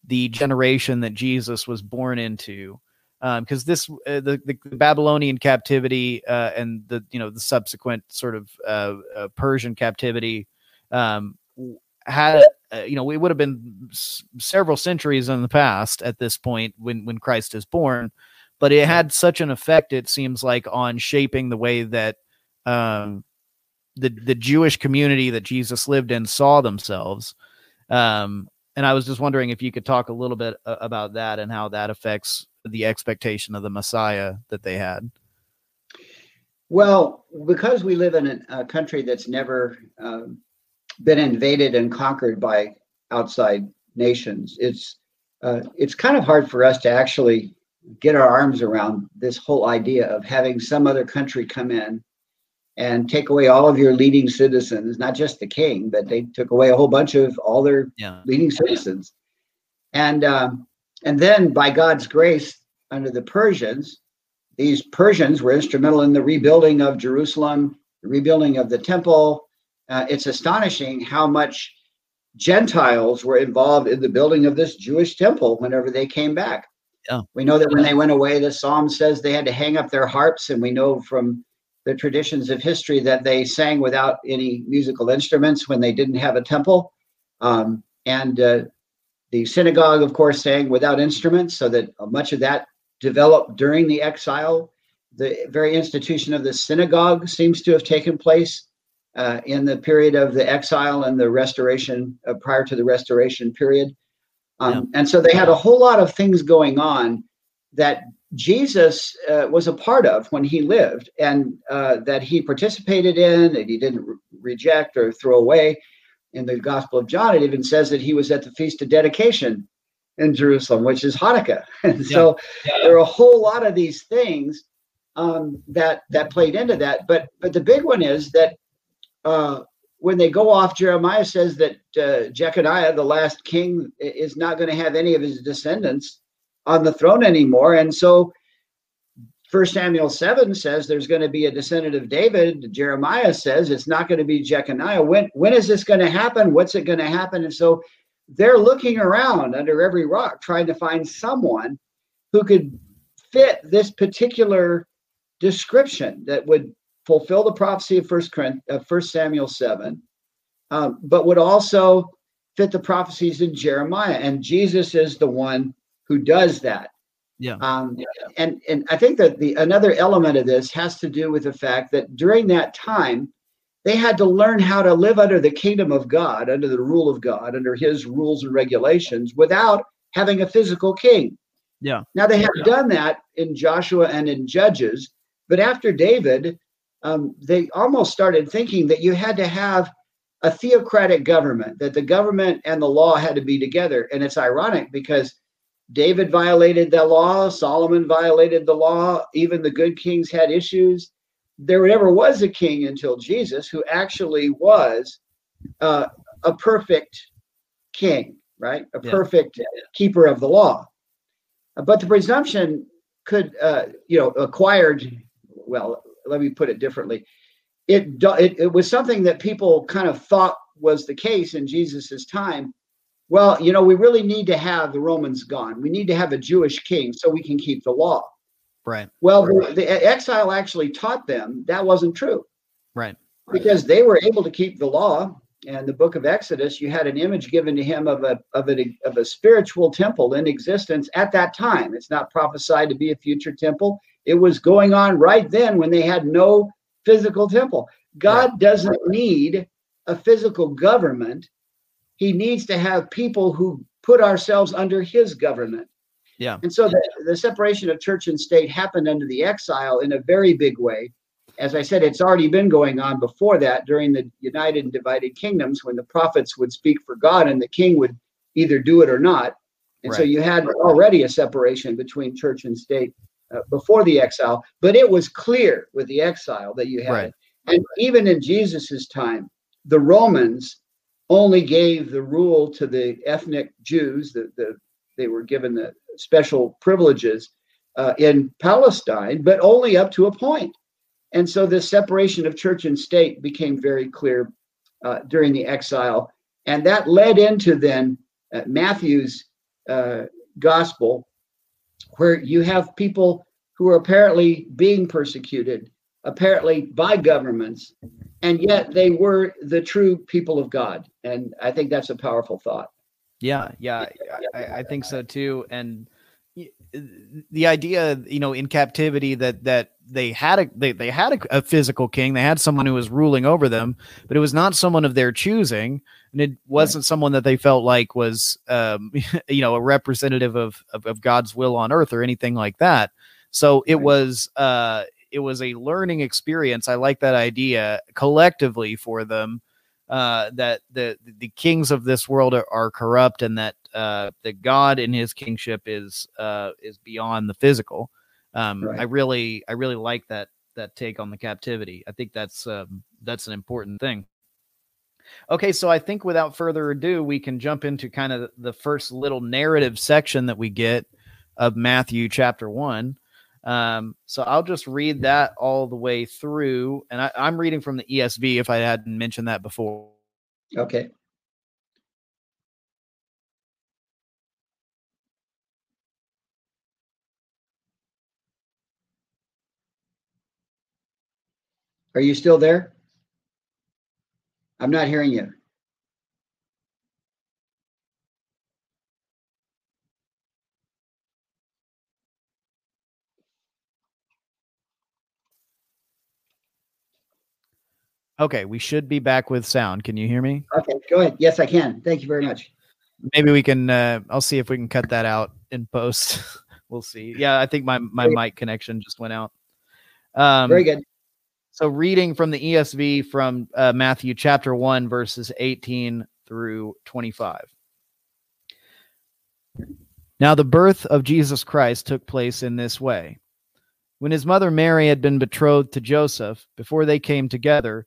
the generation that Jesus was born into. Because um, this, uh, the, the Babylonian captivity uh, and the you know the subsequent sort of uh, uh Persian captivity um, had uh, you know we would have been s- several centuries in the past at this point when when Christ is born, but it had such an effect it seems like on shaping the way that um, the the Jewish community that Jesus lived in saw themselves. Um, and I was just wondering if you could talk a little bit uh, about that and how that affects the expectation of the Messiah that they had. Well, because we live in a, country that's never um, been invaded and conquered by outside nations, it's uh, it's kind of hard for us to actually get our arms around this whole idea of having some other country come in and take away all of your leading citizens, not just the king, but they took away a whole bunch of all their yeah. leading citizens. And um, and then by God's grace, under the Persians, these Persians were instrumental in the rebuilding of Jerusalem, the rebuilding of the temple. Uh, it's astonishing how much Gentiles were involved in the building of this Jewish temple whenever they came back. Yeah. We know that when they went away, the psalm says they had to hang up their harps, and we know from the traditions of history that they sang without any musical instruments when they didn't have a temple. Um, and uh, the synagogue, of course, sang without instruments, so that much of that developed during the exile. The very institution of the synagogue seems to have taken place uh, in the period of the exile and the restoration, uh, prior to the restoration period. Um, yeah. And so they had a whole lot of things going on that Jesus uh, was a part of when he lived and uh, that he participated in and he didn't re- reject or throw away. In the Gospel of John, it even says that he was at the Feast of Dedication in Jerusalem, which is Hanukkah. (laughs) And so yeah. Yeah. there are a whole lot of these things um, that that played into that. But but the big one is that uh, when they go off, Jeremiah says that uh, Jechoniah, the last king, is not going to have any of his descendants on the throne anymore. And so First Samuel 7 says there's going to be a descendant of David. Jeremiah says it's not going to be Jechoniah. When when is this going to happen? What's it going to happen? And so they're looking around under every rock trying to find someone who could fit this particular description that would fulfill the prophecy of First, uh, First Samuel 7, um, but would also fit the prophecies in Jeremiah. And Jesus is the one who does that. Yeah. Um, and and I think that the another element of this has to do with the fact that during that time, they had to learn how to live under the kingdom of God, under the rule of God, under His rules and regulations, without having a physical king. Yeah. Now they have yeah. done that in Joshua and in Judges, but after David, um, they almost started thinking that you had to have a theocratic government, that the government and the law had to be together. And it's ironic because David violated the law, Solomon violated the law, even the good kings had issues. There never was a king until Jesus who actually was uh, a perfect king, right? A yeah. perfect keeper of the law. But the presumption could, uh, you know, acquired, well, let me put it differently. It, it, it was something that people kind of thought was the case in Jesus's time well, you know, we really need to have the Romans gone. We need to have a Jewish king so we can keep the law. Right. Well, right. The, the exile actually taught them that wasn't true. Right. Because they were able to keep the law. And the book of Exodus, you had an image given to him of a of a of a spiritual temple in existence at that time. It's not prophesied to be a future temple. It was going on right then when they had no physical temple. God right. doesn't need a physical government he needs to have people who put ourselves under his government. Yeah. And so the, the separation of church and state happened under the exile in a very big way. As I said, it's already been going on before that during the United and Divided Kingdoms when the prophets would speak for God and the king would either do it or not. And right. so you had already a separation between church and state. uh, before the exile, but it was clear with the exile that you had right. And even in Jesus's time, the Romans only gave the rule to the ethnic Jews. That the, they were given the special privileges uh, in Palestine, but only up to a point. And so the separation of church and state became very clear uh, during the exile. And that led into then uh, Matthew's uh, gospel, where you have people who are apparently being persecuted, apparently by governments, and yet they were the true people of God. And I think that's a powerful thought. Yeah, yeah, I, I think so too. And the idea, you know, in captivity that that they had a they, they had a, a, physical king, they had someone who was ruling over them, but it was not someone of their choosing, and it wasn't right. someone that they felt like was, um, (laughs) you know, a representative of, of, of God's will on earth or anything like that. So it right. was uh, it was a learning experience. I like that idea collectively for them uh, that the the kings of this world are, are corrupt and that uh, that God in His kingship is uh, is beyond the physical. Um, right. I really I really like that that take on the captivity. I think that's um, that's an important thing. Okay, so I think without further ado, we can jump into kind of the first little narrative section that we get of Matthew chapter one. Um, so I'll just read that all the way through. And I, I'm reading from the ESV if I hadn't mentioned that before. Okay. Are you still there? I'm not hearing you. Okay, we should be back with sound. Can you hear me? Okay, go ahead. Yes, I can. Thank you very much. Maybe we can. Uh, I'll see if we can cut that out in post. (laughs) we'll see. Yeah, I think my my mic connection just went out. Um, very good. So, reading from the ESV from uh, Matthew chapter one, verses eighteen through twenty-five. Now, the birth of Jesus Christ took place in this way. When his mother Mary had been betrothed to Joseph, before they came together,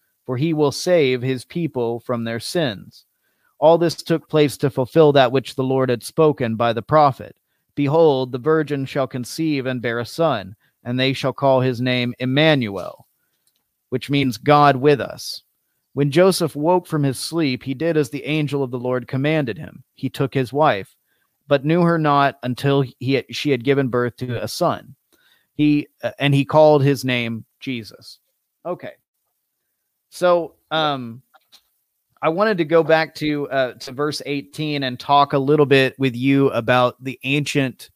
for he will save his people from their sins. All this took place to fulfill that which the Lord had spoken by the prophet Behold, the virgin shall conceive and bear a son, and they shall call his name Emmanuel, which means God with us. When Joseph woke from his sleep, he did as the angel of the Lord commanded him. He took his wife, but knew her not until he had, she had given birth to a son. He uh, and he called his name Jesus. Okay. So, um, I wanted to go back to uh, to verse 18 and talk a little bit with you about the ancient,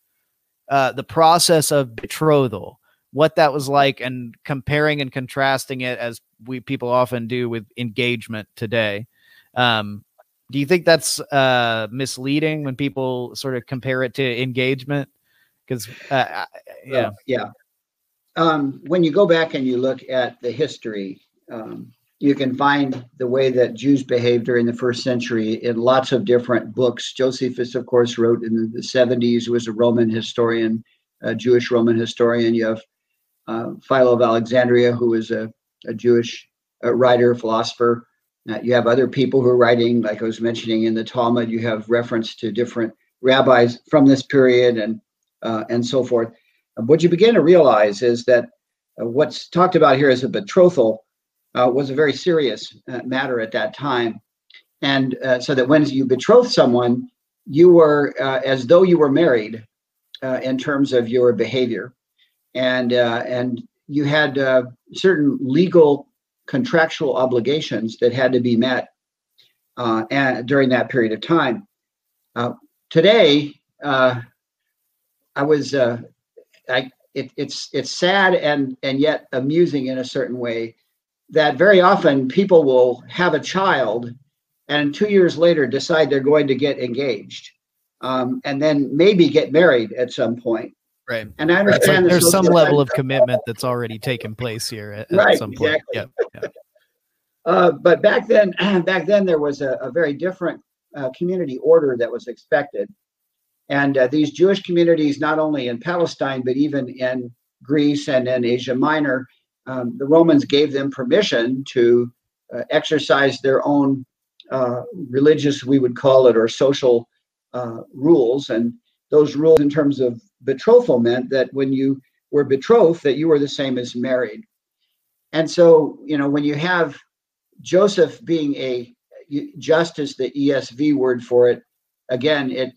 uh, the process of betrothal, what that was like, and comparing and contrasting it as we people often do with engagement today. Um, do you think that's uh, misleading when people sort of compare it to engagement? Because uh, yeah, yeah. Um, when you go back and you look at the history, um, you can find the way that Jews behaved during the first century in lots of different books. Josephus, of course, wrote in the 70s, was a Roman historian, a Jewish Roman historian. You have uh, Philo of Alexandria, who was a, a Jewish uh, writer, philosopher. Uh, you have other people who are writing, like I was mentioning in the Talmud, you have reference to different rabbis from this period and, uh, and so forth. what you begin to realize is that what's talked about here is a betrothal uh, was a very serious uh, matter at that time. And uh, so that when you betrothed someone, you were uh, as though you were married uh, in terms of your behavior. And, uh, and you had certain legal contractual obligations that had to be met and during that period of time. today, I was I it, it's it's sad and and yet amusing in a certain way that very often people will have a child and two years later decide they're going to get engaged um, and then maybe get married at some point. Right. And I understand like there's some level of commitment that's already taken place here at, at right, some point. Exactly. Yeah. yeah. (laughs) Uh, but back then, (clears throat) back then there was a, a very different uh, community order that was expected, and uh, these Jewish communities, not only in Palestine but even in Greece and in Asia Minor, um, the Romans gave them permission to uh, exercise their own uh, religious, we would call it, or social uh, rules. And those rules, in terms of betrothal, meant that when you were betrothed, that you were the same as married. And so, you know, when you have Joseph being a just as the ESV word for it, again, it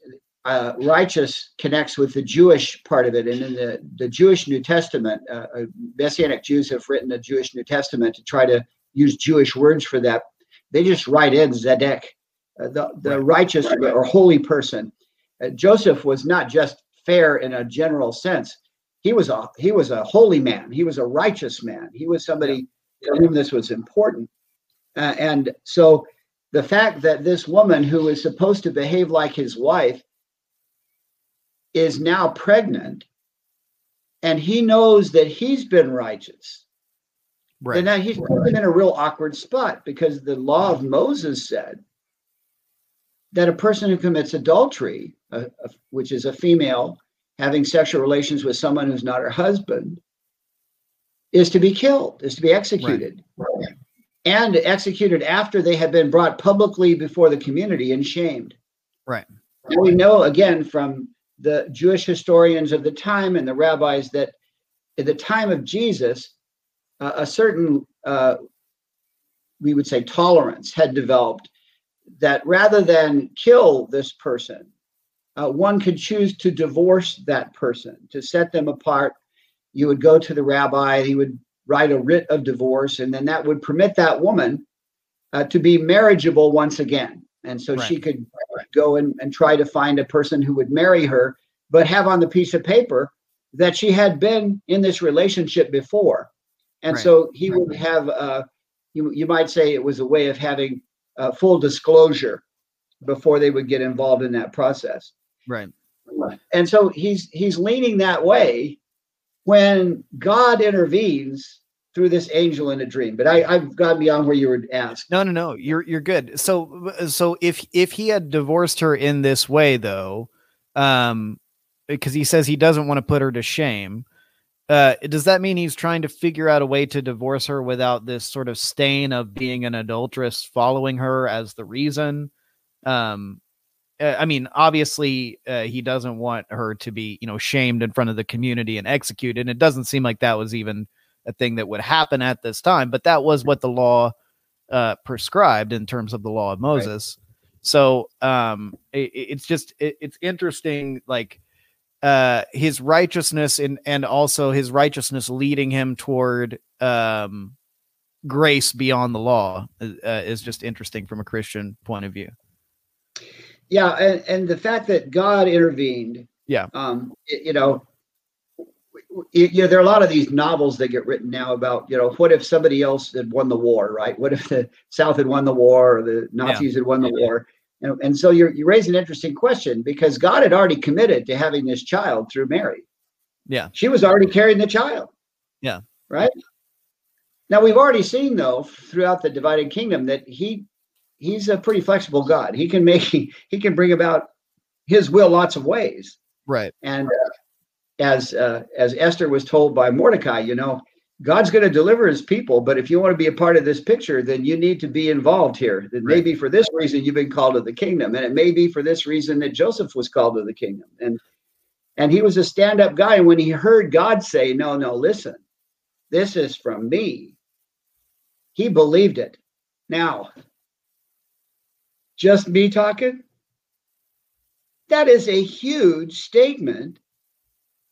uh, righteous connects with the Jewish part of it. And in the, the Jewish New Testament, uh, uh Messianic Jews have written a Jewish New Testament to try to use Jewish words for that. They just write in Zedek, uh, the, the righteous or holy person. Uh, Joseph was not just fair in a general sense. He was a he was a holy man. He was a righteous man. He was somebody for whom this was important. Uh, and so the fact that this woman who is supposed to behave like his wife is now pregnant and he knows that he's been righteous right. and now he's put him in a real awkward spot because the law of moses said that a person who commits adultery uh, uh, which is a female having sexual relations with someone who's not her husband is to be killed is to be executed. Right. and executed after they have been brought publicly before the community and shamed. Right. And we know again from the Jewish historians of the time and the rabbis that at the time of Jesus, uh, a certain, uh, we would say, tolerance had developed that rather than kill this person, uh, one could choose to divorce that person, to set them apart. You would go to the rabbi, he would write a writ of divorce, and then that would permit that woman uh, to be marriageable once again. And so right. she could go and, and try to find a person who would marry her, but have on the piece of paper that she had been in this relationship before. And right. so he would have, uh, you, you might say it was a way of having uh, full disclosure before they would get involved in that process. Right. And so he's he's leaning that way when God intervenes through this angel in a dream. But I, I've gone beyond where you were asked. No, no, no. You're you're good. So so if if he had divorced her in this way, though, um, because he says he doesn't want to put her to shame. Uh, does that mean he's trying to figure out a way to divorce her without this sort of stain of being an adulteress following her as the reason? Um, uh, I mean, obviously, uh, he doesn't want her to be, you know, shamed in front of the community and executed. And it doesn't seem like that was even a thing that would happen at this time, but that was what the law uh, prescribed in terms of the law of Moses. Right. So um, it, it's just it, it's interesting, like uh, his righteousness and and also his righteousness leading him toward um, grace beyond the law uh, is just interesting from a Christian point of view. Yeah, and, and the fact that God intervened. Yeah. Um, it, you know, you know, there are a lot of these novels that get written now about, you know, what if somebody else had won the war, right? What if the South had won the war or the Nazis yeah. had won the yeah. war? And, and so you you raise an interesting question because God had already committed to having this child through Mary. Yeah. She was already carrying the child. Yeah. Right. Now we've already seen though throughout the divided kingdom that he he's a pretty flexible God. He can make (laughs) he can bring about his will lots of ways. Right. And as uh, as Esther was told by Mordecai, you know, God's going to deliver his people, but if you want to be a part of this picture, then you need to be involved here. It right. may be for this reason you've been called to the kingdom, and it may be for this reason that Joseph was called to the kingdom. And and he was a stand-up guy. And when he heard God say, No, no, listen, this is from me, he believed it. Now, just me talking? That is a huge statement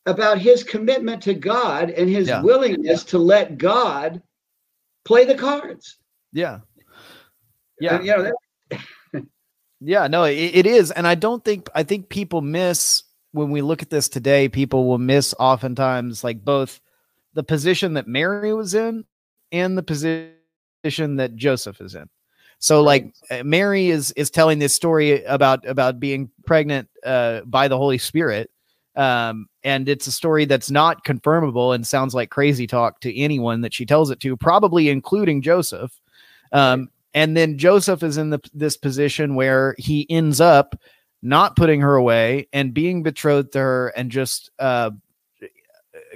about his commitment to God and his yeah. willingness yeah. to let God play the cards. Yeah. Yeah. And, you know, that... yeah, no, it, it is. And I don't think, I think people miss when we look at this today, people will miss oftentimes like both the position that Mary was in and the position that Joseph is in. So like uh, Mary is is telling this story about about being pregnant uh, by the Holy Spirit, um, and it's a story that's not confirmable and sounds like crazy talk to anyone that she tells it to, probably including Joseph. Um, and then Joseph is in the, this position where he ends up not putting her away and being betrothed to her and just uh,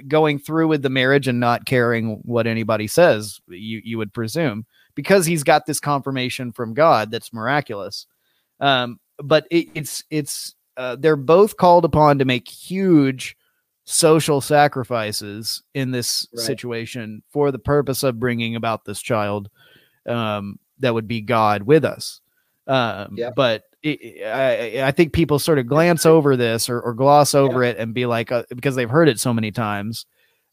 going through with the marriage and not caring what anybody says. You you would presume because he's got this confirmation from God that's miraculous. Um, but it, it's it's uh, they're both called upon to make huge social sacrifices in this right. situation for the purpose of bringing about this child um, that would be God with us. Um, yeah. But it, I, I, think people sort of glance over this or, or gloss over yeah. it and be like, uh, because they've heard it so many times.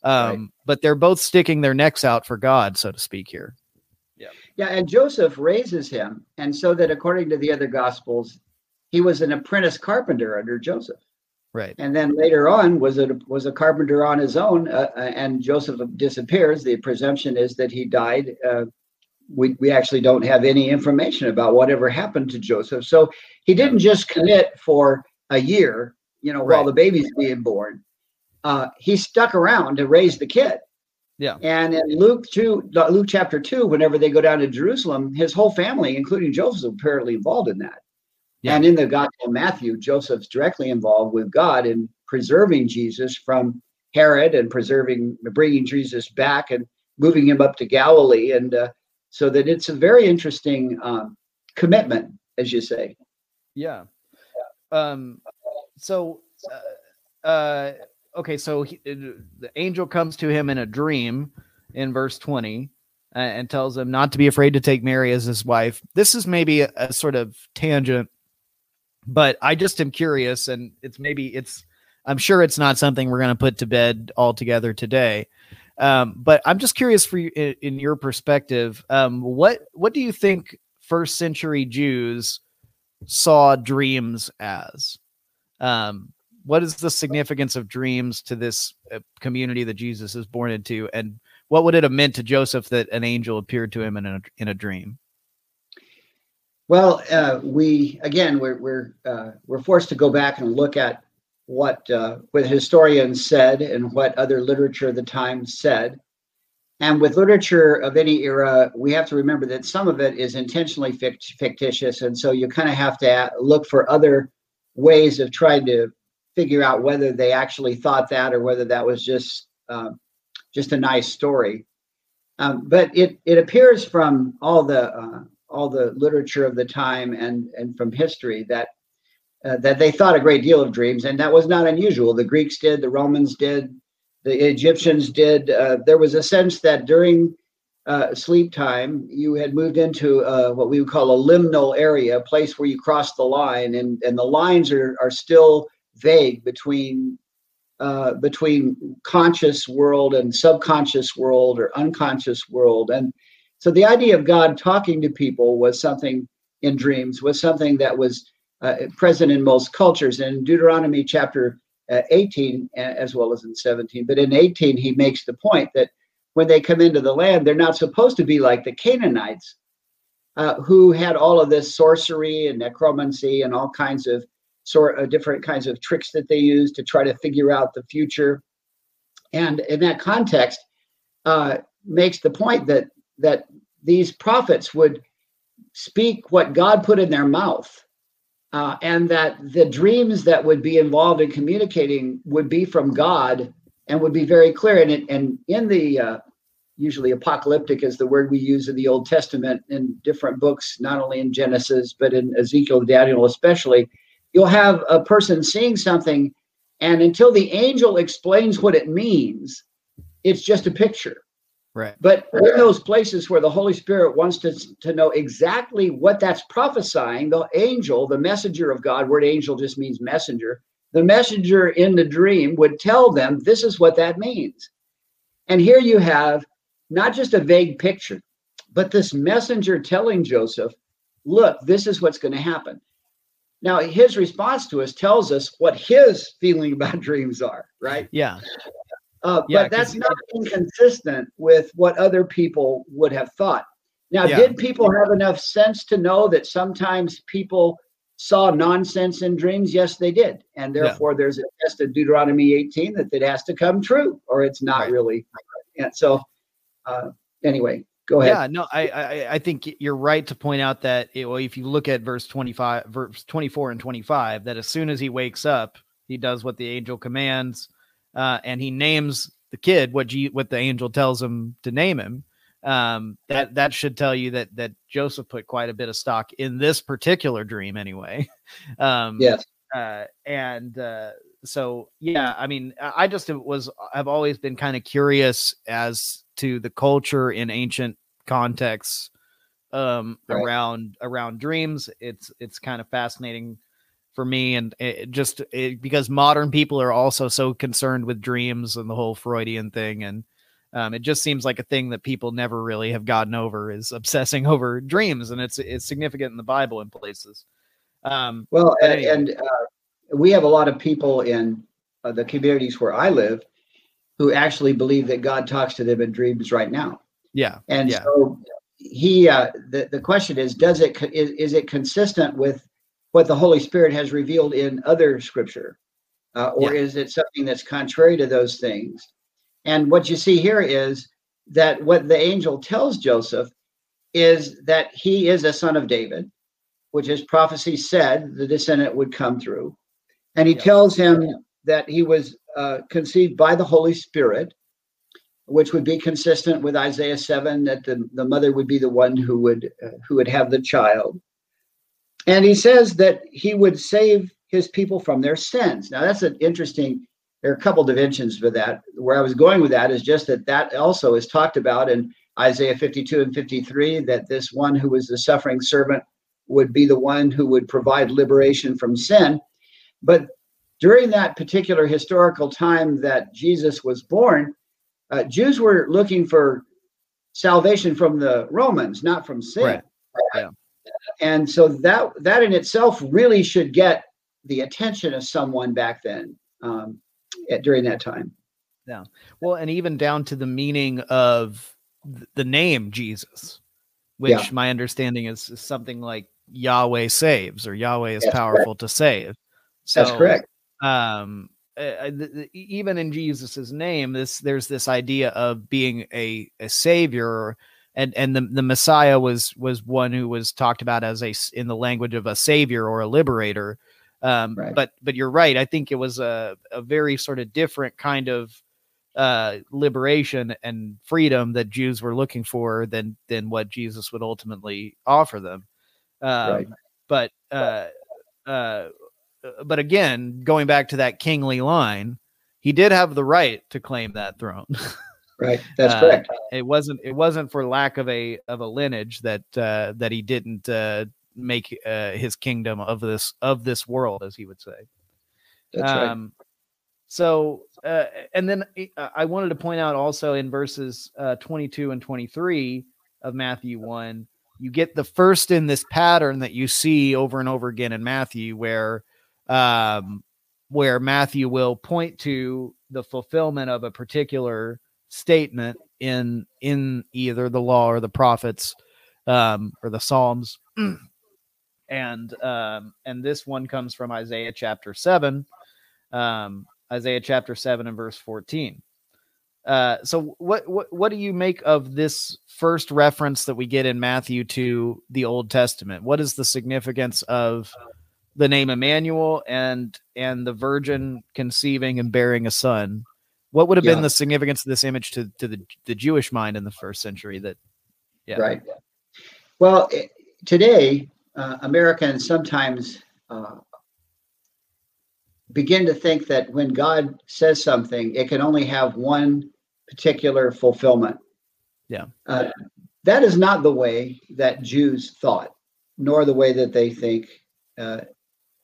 Um, right. But they're both sticking their necks out for God, so to speak, here. Yeah. Yeah. And Joseph raises him. And so that according to the other gospels, he was an apprentice carpenter under Joseph. Right. And then later on was a was a carpenter on his own, uh, uh, and Joseph disappears. The presumption is that he died. Uh, we we actually don't have any information about whatever happened to Joseph. So he didn't just commit for a year, you know, right. while the baby's being born. Uh, he stuck around to raise the kid. Yeah. And in Luke 2, Luke chapter 2, whenever they go down to Jerusalem, his whole family, including Joseph, is apparently involved in that. Yeah. And in the Gospel of Matthew, Joseph's directly involved with God in preserving Jesus from Herod and preserving, bringing Jesus back and moving him up to Galilee. And uh, so that it's a very interesting um, commitment, as you say. Yeah. Um, so, uh, uh, okay, so he, uh, the angel comes to him in a dream in verse 20 uh, and tells him not to be afraid to take Mary as his wife. This is maybe a, a, sort of tangent, but I just am curious, and it's maybe it's I'm sure it's not something we're going to put to bed altogether today. Um, but I'm just curious for you in, in your perspective, um, what what do you think first century Jews saw dreams as? Um, what is the significance of dreams to this uh, community that Jesus is born into, and what would it have meant to Joseph that an angel appeared to him in a in a dream? Well, uh, we again we're we're uh, we're forced to go back and look at what uh, what historians said and what other literature of the time said. And with literature of any era, we have to remember that some of it is intentionally fict- fictitious, and so you kind of have to look for other ways of trying to figure out whether they actually thought that or whether that was just uh, just a nice story. Um, but it it appears from all the uh, all the literature of the time and and from history that uh, that they thought a great deal of dreams, and that was not unusual. The Greeks did, the Romans did, the Egyptians did. Uh, there was a sense that during uh, sleep time, you had moved into uh, what we would call a liminal area, a place where you cross the line, and and the lines are are still vague between uh, between conscious world and subconscious world or unconscious world. And so the idea of God talking to people was something in dreams, was something that was uh, present in most cultures. In Deuteronomy chapter uh, 18, as well as in 17, but in 18, he makes the point that when they come into the land, they're not supposed to be like the Canaanites, uh, who had all of this sorcery and necromancy and all kinds of sort of different kinds of tricks that they use to try to figure out the future. And in that context, uh, makes the point that that these prophets would speak what God put in their mouth, uh, and that the dreams that would be involved in communicating would be from God and would be very clear. And, it, and in the uh, usually apocalyptic is the word we use in the Old Testament in different books, not only in Genesis but in Ezekiel, Daniel, especially you'll have a person seeing something, and until the angel explains what it means, it's just a picture. Right. But in those places where the Holy Spirit wants to, to know exactly what that's prophesying, the angel, the messenger of God, word angel just means messenger, the messenger in the dream would tell them this is what that means. And here you have not just a vague picture, but this messenger telling Joseph, look, this is what's going to happen Now, his response to us tells us what his feeling about (laughs) dreams are, right? Yeah. Uh, Yeah, but that's not inconsistent with what other people would have thought. Now, Yeah. did people have enough sense to know that sometimes people saw nonsense in dreams? Yes, they did. And Yeah. therefore, there's a test of Deuteronomy 18 that it has to come true or it's not Right. really. And so, uh, anyway, go ahead. Yeah, no, I, I I think you're right to point out that it, well, if you look at verse 25, verse 24 and 25, that as soon as he wakes up, he does what the angel commands, uh, and he names the kid what G, what the angel tells him to name him. Um, that that should tell you that that Joseph put quite a bit of stock in this particular dream, anyway. (laughs) Um, Yes. uh, and uh, so yeah i mean i just was i've always been kind of curious as to the culture in ancient contexts um Right. around around dreams it's it's kind of fascinating for me and it just it, because modern people are also so concerned with dreams and the whole freudian thing and um, it just seems like a thing that people never really have gotten over is (laughs) obsessing over dreams and it's it's significant in the bible in places um Well, and, anyway. and uh, we have a lot of people in uh, the communities where I live who actually believe that God talks to them in dreams right now. yeah And Yeah. so he, uh, the, the question is, does it is, is it consistent with what the Holy Spirit has revealed in other scripture? Uh, or is it something that's contrary to those things? And what you see here is that what the angel tells Joseph is that he is a son of David, which his prophecy said the descendant would come through. And he Yeah. tells him that he was uh, conceived by the Holy Spirit, which would be consistent with Isaiah 7 that the, the mother would be the one who would uh, who would have the child. And he says that he would save his people from their sins. Now that's an interesting there are a couple dimensions for that. Where I was going with that is just that that also is talked about in Isaiah 52 and 53 that this one who was the suffering servant would be the one who would provide liberation from sin. But during that particular historical time that Jesus was born, uh, Jews were looking for salvation from the Romans, not from sin. Right. Yeah. And so that that in itself really should get the attention of someone back then um, at, during that time. Yeah. Well, and even down to the meaning of the name Jesus, which Yeah. my understanding is, is something like Yahweh saves or Yahweh is That's powerful to save. So, That's correct. Um, uh, th- th- even in Jesus's name, this there's this idea of being a a savior, and and the the Messiah was was one who was talked about as a in the language of a savior or a liberator. Um, Right. But but you're right. I think it was a a very sort of different kind of uh liberation and freedom that Jews were looking for than than what Jesus would ultimately offer them. Um, Right. But uh, uh, but again, going back to that kingly line, he did have the right to claim that throne. (laughs) Right. That's uh, correct. it wasn't it wasn't for lack of a of a lineage that uh, that he didn't uh, make uh, his kingdom of this of this world, as he would say. That's right. Um, so, uh, and then uh, I wanted to point out also in verses uh, 22 and 23 of Matthew 1, you get the first in this pattern that you see over and over again in Matthew, where um, where Matthew will point to the fulfillment of a particular statement in in either the law or the prophets um, or the Psalms. and um, and this one comes from Isaiah chapter seven, um, Isaiah chapter seven and verse fourteen. Uh, so what what what do you make of this first reference that we get in Matthew to the Old Testament? What is the significance of the name Emmanuel and and the Virgin conceiving and bearing a son? What would have Yeah. been the significance of this image to to the the Jewish mind in the first century? That yeah. Right. Well, i- today, uh, Americans sometimes uh, begin to think that when God says something, it can only have one particular fulfillment. Yeah. Uh, that is not the way that Jews thought, nor the way that they think uh,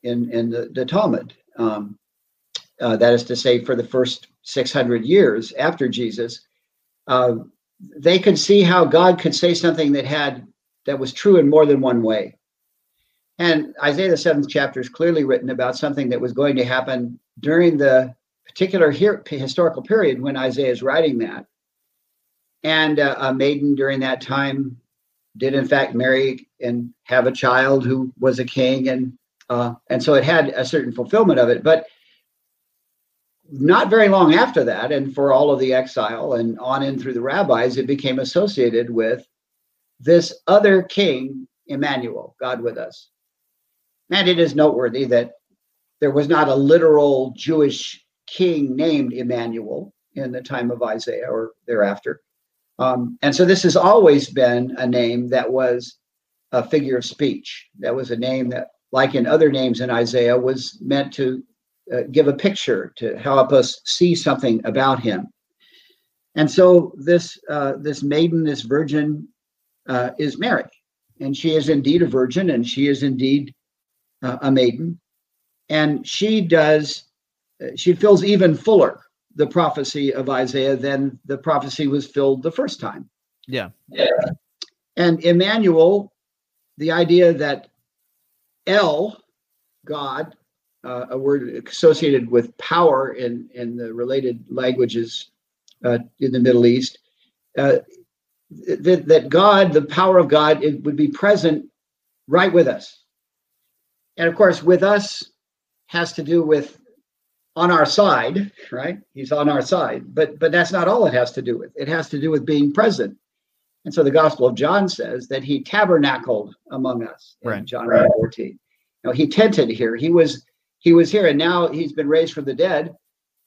in in the, the Talmud. Um, uh, that is to say, for the first 600 years after Jesus, uh, they could see how God could say something that had that was true in more than one way. And Isaiah the seventh chapter is clearly written about something that was going to happen during the particular historical period when Isaiah is writing that. And uh, a maiden during that time did, in fact, marry and have a child who was a king, and uh, and so it had a certain fulfillment of it. But not very long after that, and for all of the exile and on in through the rabbis, it became associated with this other king, Emmanuel, God with us. And it is noteworthy that there was not a literal Jewish king named Emmanuel in the time of Isaiah or thereafter. Um, and so this has always been a name that was a figure of speech. That was a name that, like in other names in Isaiah, was meant to uh, give a picture to help us see something about him. And so this uh, this maiden, this virgin, uh, is Mary, and she is indeed a virgin, and she is indeed uh, a maiden, and she does uh, she fills even fuller the prophecy of Isaiah than the prophecy was filled the first time. Yeah. And Emmanuel, the idea that El, God, uh, a word associated with power in, in the related languages uh, in the Middle East, uh, that, that God, the power of God, it would be present right with us. And of course, with us has to do with on our side, right? He's on our side. But but that's not all it has to do with. It has to do with being present. And so the Gospel of John says that he tabernacled among us in right. John 14. You know, he tented here. He was he was here and now he's been raised from the dead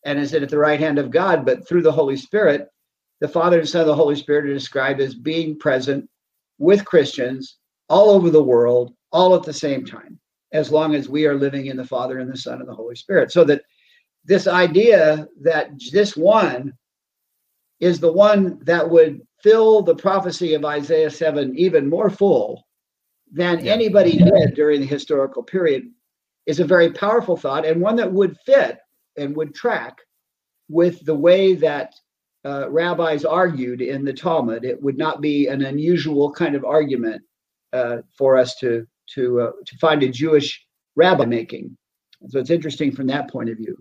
and is at the right hand of God, but through the Holy Spirit, the Father and Son of the Holy Spirit are described as being present with Christians all over the world, all at the same time, as long as we are living in the Father and the Son and the Holy Spirit. So that this idea that this one is the one that would fill the prophecy of Isaiah 7 even more full than anybody did during the historical period is a very powerful thought and one that would fit and would track with the way that uh, rabbis argued in the Talmud. It would not be an unusual kind of argument uh, for us to to uh, to find a Jewish rabbi making. So it's interesting from that point of view.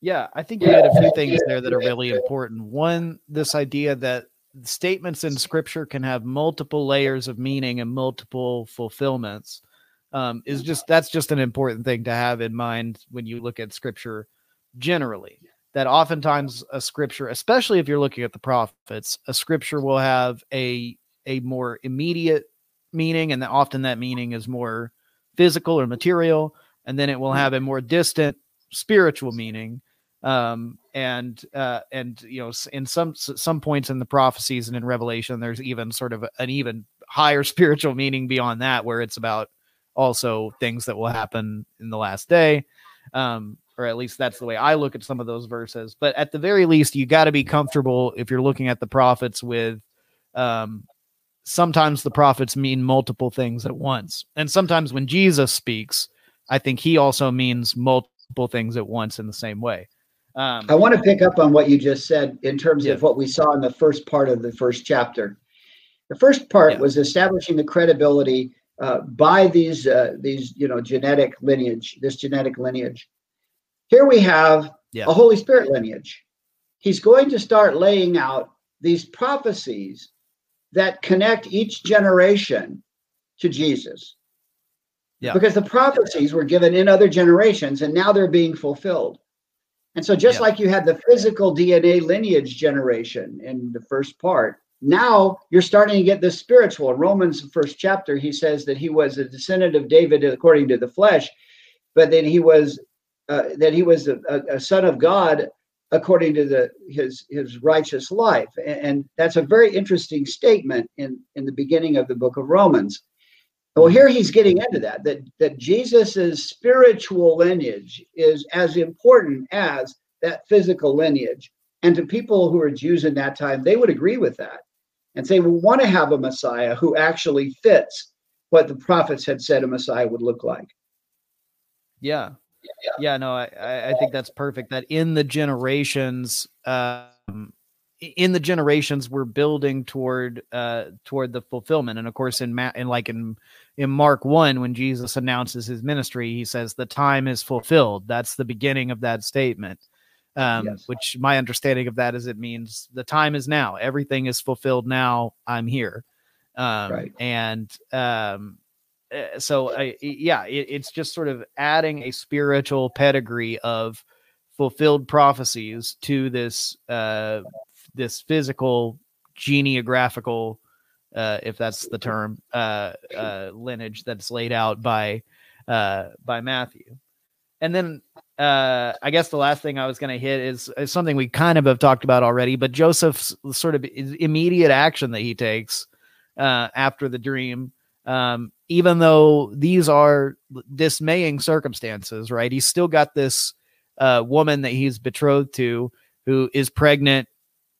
Yeah, I think you had a few things there that are really important. One, this idea that statements in scripture can have multiple layers of meaning and multiple fulfillments um, is just that's just an important thing to have in mind when you look at scripture generally that oftentimes a scripture especially if you're looking at the prophets a scripture will have a a more immediate meaning and that often that meaning is more physical or material and then it will have a more distant spiritual meaning um, and uh, and you know in some some points in the prophecies and in revelation there's even sort of an even higher (laughs) spiritual meaning beyond that where it's about also things that will happen in the last day um, or at least that's the way i look at some of those verses but at the very least you got to be comfortable if you're looking at the prophets with um, sometimes the prophets mean multiple things at once and sometimes when jesus speaks i think he also means multiple things at once in the same way um, I want to pick up on what you just said in terms yeah. of what we saw in the first part of the first chapter. The first part yeah. was establishing the credibility uh, by these uh, these you know genetic lineage, this genetic lineage. Here we have yeah. a Holy Spirit lineage. He's going to start laying out these prophecies that connect each generation to Jesus. Yeah. Because the prophecies were given in other generations and now they're being fulfilled. And so, just yeah. like you had the physical DNA lineage generation in the first part, now you're starting to get the spiritual. In Romans, first chapter, he says that he was a descendant of David according to the flesh, but then he was uh, that he was a, a, son of God according to the his his righteous life, and, and that's a very interesting statement in in the beginning of the book of Romans. Well, here he's getting into that, that, that Jesus's spiritual lineage is as important as that physical lineage. And to people who are Jews in that time, they would agree with that and say, we want to have a Messiah who actually fits what the prophets had said a Messiah would look like. Yeah. Yeah, no, I, I think that's perfect. That in the generations, um, in the generations we're building toward uh toward the fulfillment and of course in Ma- in like in in mark 1 when jesus announces his ministry he says the time is fulfilled that's the beginning of that statement um Yes. which my understanding of that is it means the time is now everything is fulfilled now i'm here um Right. and um uh, so I, yeah it, it's just sort of adding a spiritual pedigree of fulfilled prophecies to this uh this physical geneographical uh if that's the term uh uh lineage that's laid out by uh by Matthew. And then uh I guess the last thing I was going to hit is, is something we kind of have talked about already, but Joseph's sort of immediate action that he takes uh after the dream. Um even though these are dismaying circumstances, right? He's still got this uh woman that he's betrothed to who is pregnant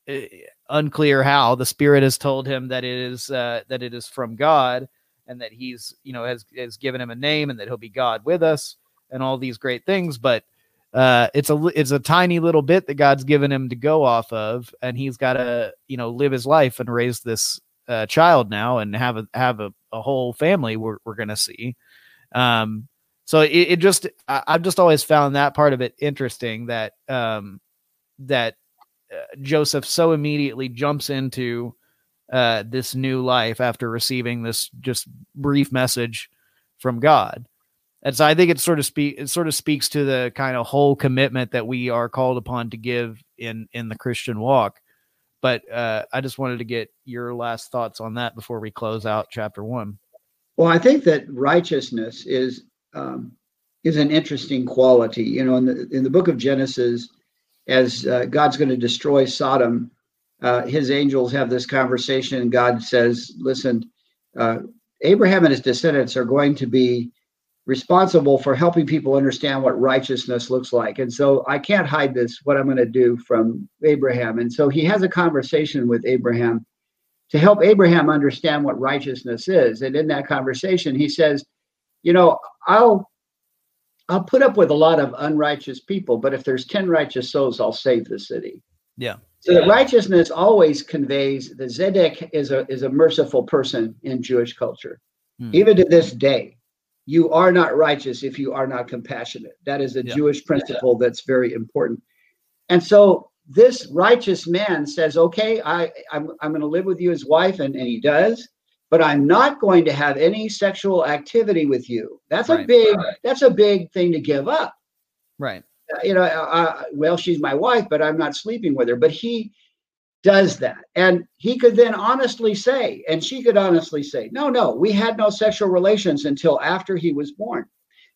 uh, unclear how. The spirit has told him that it is uh, that it is from God and that he's you know has has given him a name and that he'll be God with us and all these great things but uh it's a it's a tiny little bit that God's given him to go off of and he's got to you know live his life and raise this uh, child now and have a have a, a whole family we're, we're gonna see um so it, it just I, I've just always found that part of it interesting that um that uh, Joseph so immediately jumps into uh, this new life after receiving this just brief message from God. And so I think it sort of speak it sort of speaks to the kind of whole commitment that we are called upon to give in in the Christian walk. But uh, I just wanted to get your last thoughts on that before we close out chapter one. Well, I think that righteousness is um, is an interesting quality. You know, in the in the book of Genesis, as uh, God's going to destroy Sodom, uh, his angels have this conversation, and God says, "Listen, uh, Abraham and his descendants are going to be responsible for helping people understand what righteousness looks like." And so, I can't hide this. What I'm going to do from Abraham, and so he has a conversation with Abraham to help Abraham understand what righteousness is. And in that conversation, he says, "You know, I'll." I'll put up with a lot of unrighteous people, but if there's 10 righteous souls, I'll save the city. Yeah. So the righteousness always conveys the Zedek is a is a merciful person in Jewish culture. Hmm. Even to this day, you are not righteous if you are not compassionate. That is a Yeah. Jewish principle that's very important. And so this righteous man says, "Okay, I I'm I'm going to live with you as wife," and and he does. But I'm not going to have any sexual activity with you. That's a Right. big that's a big thing to give up Right. you know, uh, well, she's my wife, but I'm not sleeping with her. But he does that. And he could then honestly say, and she could honestly say, no, no, we had no sexual relations until after he was born.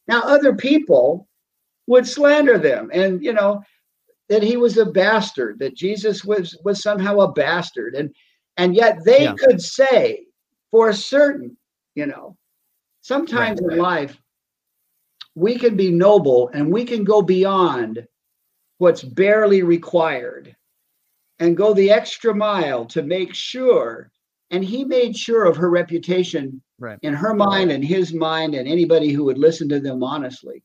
Now, other people would slander them and, you know, that he was a bastard, that Jesus was was somehow a bastard. And and yet they Yeah. could say for certain, you know, sometimes Right, in life, we can be noble and we can go beyond what's barely required and go the extra mile to make sure. And he made sure of her reputation Right. in her mind and his mind and anybody who would listen to them honestly.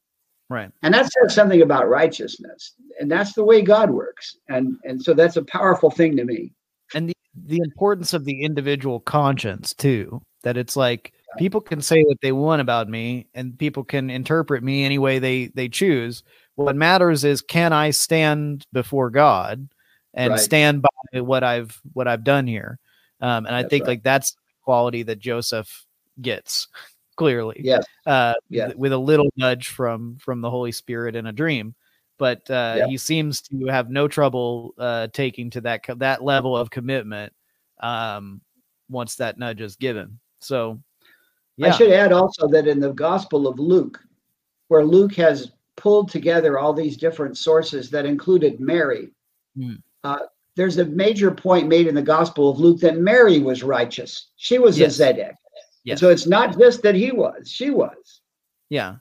Right. And that says something about righteousness. And that's the way God works. And and so that's a powerful thing to me. and the, the importance of the individual conscience too that it's like people can say what they want about me and people can interpret me any way they they choose what matters is can i stand before god and Right. stand by what i've what i've done here um, and i That's think right. like that's the quality that joseph gets (laughs) clearly Yes. uh, Yeah. with a little nudge from from the Holy Spirit in a dream. But uh, Yeah. he seems to have no trouble uh, taking to that co- that level of commitment um, once that nudge is given. So, I should add also that in the Gospel of Luke, where Luke has pulled together all these different sources that included Mary, Hmm. Uh, there's a major point made in the Gospel of Luke that Mary was righteous. She was Yes. a Zedek. Yes. So it's not just that he was, she was. yeah.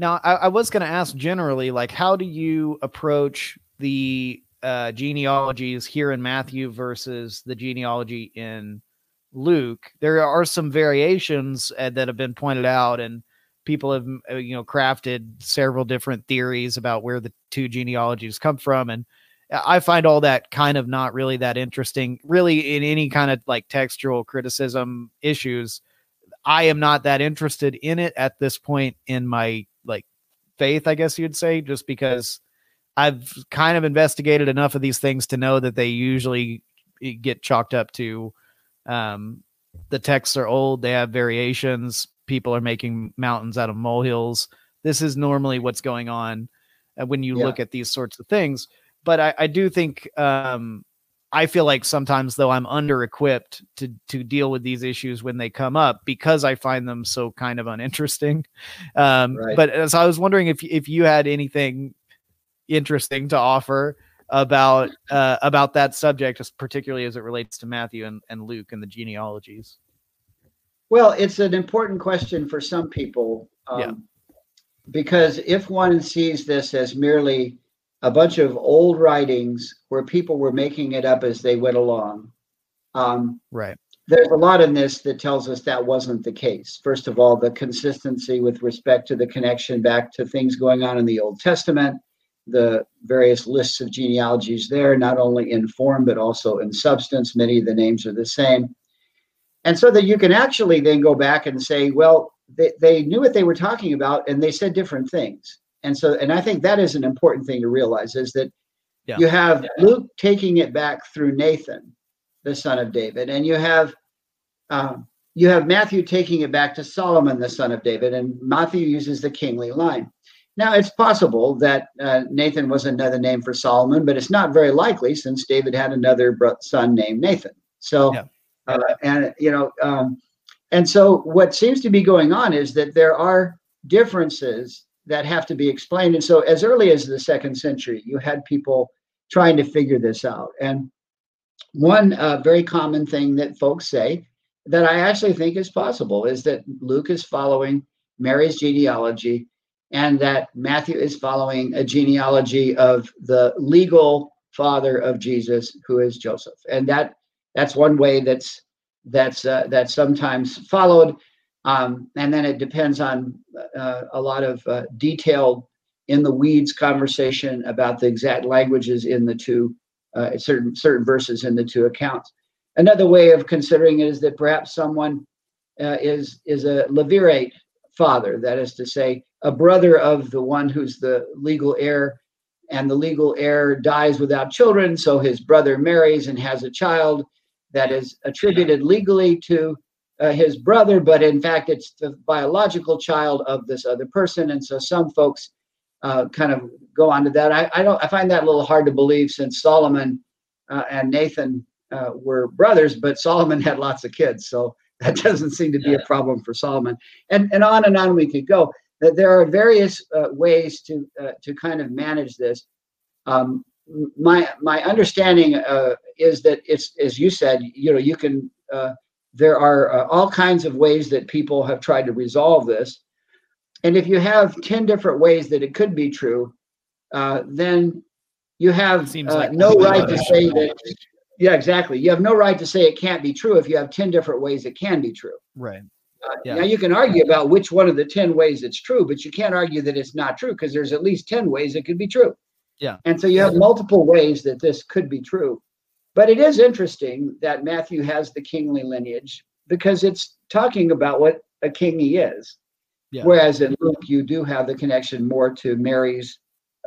Now, I, I was going to ask generally, like, how do you approach the uh, genealogies here in Matthew versus the genealogy in Luke? There are some variations uh, that have been pointed out, and people have uh, you know crafted several different theories about where the two genealogies come from, and I find all that kind of not really that interesting. Really, in any kind of like textual criticism issues, I am not that interested in it at this point in my like faith, I guess you'd say, just because I've kind of investigated enough of these things to know that they usually eh, get chalked up to um, the texts are old, they have variations, people are making mountains out of molehills. This is normally what's going on uh, when you yeah. look at these sorts of things but I, I do think um, I feel like sometimes though I'm under equipped to to deal with these issues when they come up because I find them so kind of uninteresting. (laughs) Um, right. But as I was wondering if if you had anything interesting to offer about uh, about that subject, particularly as it relates to Matthew and, and Luke and the genealogies. Well, it's an important question for some people. Um, yeah. Because if one sees this as merely a bunch of old writings where people were making it up as they went along. Um, right. There's a lot in this that tells us that wasn't the case. First of all, the consistency with respect to the connection back to things going on in the Old Testament, the various lists of genealogies there, not only in form, but also in substance. Many of the names are the same. And so that you can actually then go back and say, well, they, they knew what they were talking about and they said different things and so and i think that is an important thing to realize is that yeah. you have yeah. luke taking it back through nathan the son of david and you have um, you have matthew taking it back to solomon the son of david and matthew uses the kingly line now it's possible that uh, nathan was another name for solomon but it's not very likely since david had another son named nathan so yeah. uh, and you know um, and so what seems to be going on is that there are differences that have to be explained. And so, as early as the second century, you had people trying to figure this out. And one uh, very common thing that folks say that I actually think is possible is that Luke is following Mary's genealogy and that Matthew is following a genealogy of the legal father of Jesus, who is Joseph. And that that's one way that's that's uh, that's sometimes followed. Um, and then it depends on uh, a lot of uh, detailed in the weeds conversation about the exact languages in the two uh, certain certain verses in the two accounts. Another way of considering it is that perhaps someone uh, is is a levirate father, that is to say, a brother of the one who's the legal heir, and the legal heir dies without children, so his brother marries and has a child that is attributed legally to uh, his brother, but in fact, it's the biological child of this other person. And so some folks uh, kind of go on to that. I, I, don't. I find that a little hard to believe since Solomon uh, and Nathan uh, were brothers, but Solomon (laughs) had lots of kids, so that doesn't seem to be a problem for Solomon. And and on and on we could go. There are various uh, ways to uh, to kind of manage this. Um, my my understanding is that it's as you said. You know, you can there are uh, all kinds of ways that people have tried to resolve this. And if you have 10 different ways that it could be true, uh, then you have uh, like no right to say that. Yeah, exactly. You have no right to say it can't be true if you have 10 different ways it can be true. Right. Uh, yeah. Now, you can argue about which one of the 10 ways it's true, but you can't argue that it's not true because there's at least 10 ways it could be true. Yeah. And so you have multiple ways that this could be true. But it is interesting that Matthew has the kingly lineage because it's talking about what a king he is. Yeah. Whereas in Luke, you do have the connection more to Mary's,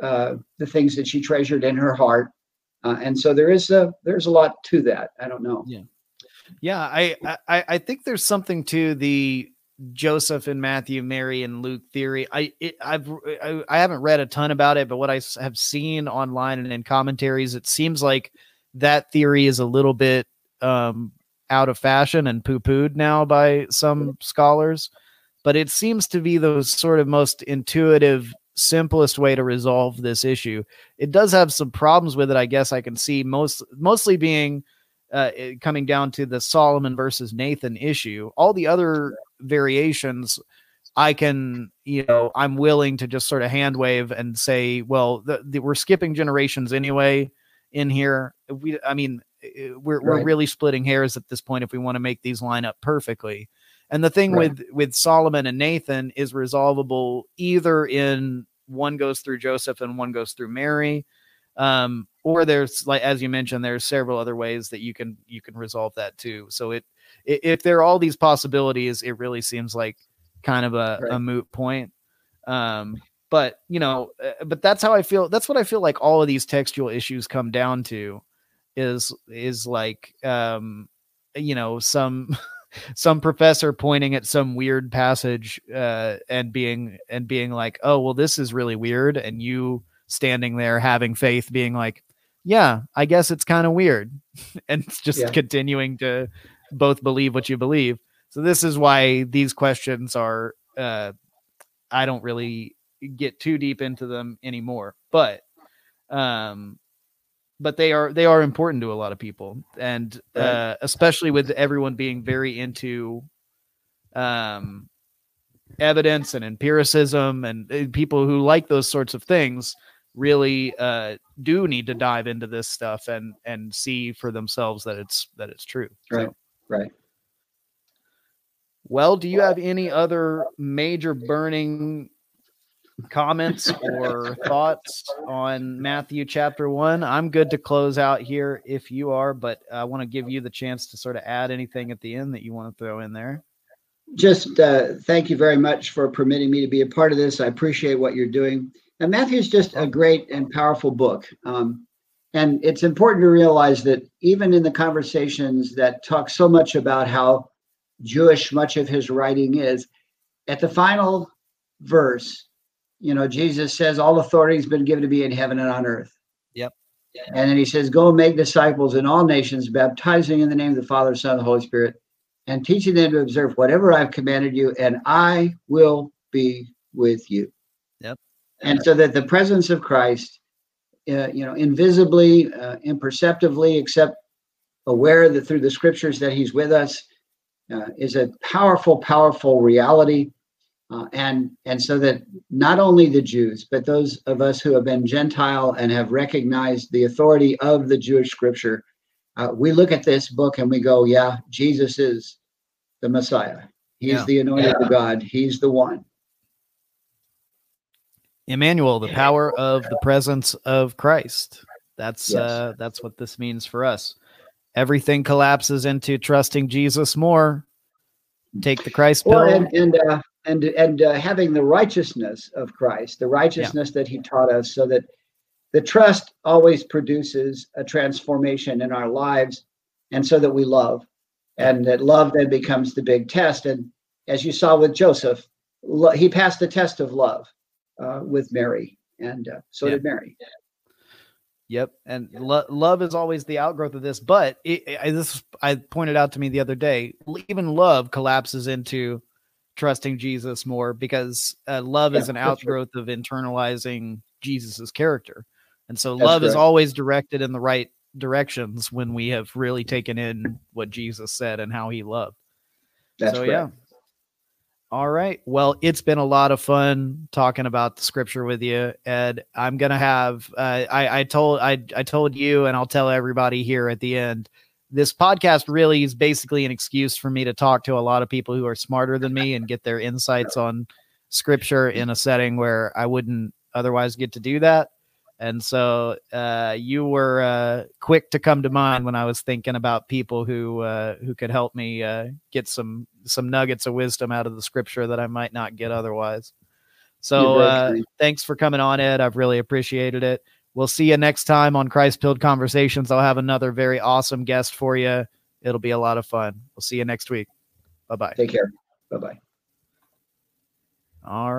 uh, the things that she treasured in her heart. Uh, and so there is a there's a lot to that. I don't know. Yeah, yeah. I I, I think there's something to the Joseph and Matthew, Mary and Luke theory. I it, I've I, I haven't read a ton about it, but what I have seen online and in commentaries, it seems like that theory is a little bit um, out of fashion and poo pooed now by some scholars. But it seems to be the sort of most intuitive, simplest way to resolve this issue. It does have some problems with it, I guess I can see most mostly being uh, coming down to the Solomon versus Nathan issue. All the other variations I can, you know, I'm willing to just sort of hand wave and say, well, the, the, we're skipping generations anyway in here. We, I mean, we're right. we're really splitting hairs at this point if we want to make these line up perfectly. And the thing right. with with Solomon and Nathan is resolvable either in one goes through Joseph and one goes through Mary. Um, or there's like as you mentioned there's several other ways that you can you can resolve that too so it if there are all these possibilities it really seems like kind of a, right. a moot point um but you know uh, but that's how i feel that's what i feel like all of these textual issues come down to is is like um you know some (laughs) some professor pointing at some weird passage uh and being and being like oh well this is really weird and you standing there having faith being like yeah i guess it's kind of weird (laughs) and just yeah. continuing to both believe what you believe so this is why these questions are uh i don't really get too deep into them anymore but um but they are they are important to a lot of people. And uh, especially with everyone being very into um evidence and empiricism and uh, people who like those sorts of things really uh do need to dive into this stuff and and see for themselves that it's that it's true. Right so, right. Well do you have any other major burning comments or thoughts on Matthew chapter one, I'm good to close out here if you are, but I want to give you the chance to sort of add anything at the end that you want to throw in there. Just uh, thank you very much for permitting me to be a part of this. I appreciate what you're doing. And Matthew is just a great and powerful book. Um, and it's important to realize that even in the conversations that talk so much about how Jewish much of his writing is, at the final verse, you know, Jesus says, All authority has been given to me in heaven and on earth. Yep. And then he says, Go make disciples in all nations, baptizing in the name of the Father, Son, and the Holy Spirit, and teaching them to observe whatever I've commanded you, and I will be with you. Yep. And so that the presence of Christ, uh, you know, invisibly, uh, imperceptibly, except aware that through the scriptures that he's with us, uh, is a powerful, powerful reality uh, and and so that not only the Jews, but those of us who have been Gentile and have recognized the authority of the Jewish Scripture, uh, we look at this book and we go, "Yeah, Jesus is the Messiah. He's yeah. the anointed yeah. of God. He's the one." Emmanuel, the power of the presence of Christ. That's yes. uh, that's what this means for us. Everything collapses into trusting Jesus more. Take the Christ pill. Well, and, and uh, and and uh, having the righteousness of Christ, the righteousness yeah. that He taught us, so that the trust always produces a transformation in our lives, and so that we love, and that love then becomes the big test. And as you saw with Joseph, lo- he passed the test of love uh, with Mary, and uh, so yeah. did Mary. Yep, and lo- love is always the outgrowth of this. But it, it, this I pointed out to me the other day. Even love collapses into trusting Jesus more because uh, love yeah, is an outgrowth right. of internalizing Jesus's character. And so that's love is always directed in the right directions when we have really taken in what Jesus said and how he loved. That's so, yeah. All right. Well, it's been a lot of fun talking about the scripture with you, Ed. I'm gonna have. Uh, I I told I I told you, and I'll tell everybody here at the end this podcast really is basically an excuse for me to talk to a lot of people who are smarter than me and get their insights on scripture in a setting where I wouldn't otherwise get to do that. And so uh, you were uh, quick to come to mind when I was thinking about people who uh, who could help me uh, get some some nuggets of wisdom out of the scripture that I might not get otherwise. So uh, thanks for coming on, Ed. I've really appreciated it. We'll see you next time on Christ Pilled Conversations. I'll have another very awesome guest for you. It'll be a lot of fun. We'll see you next week. Bye bye. Take care. Bye bye. All right.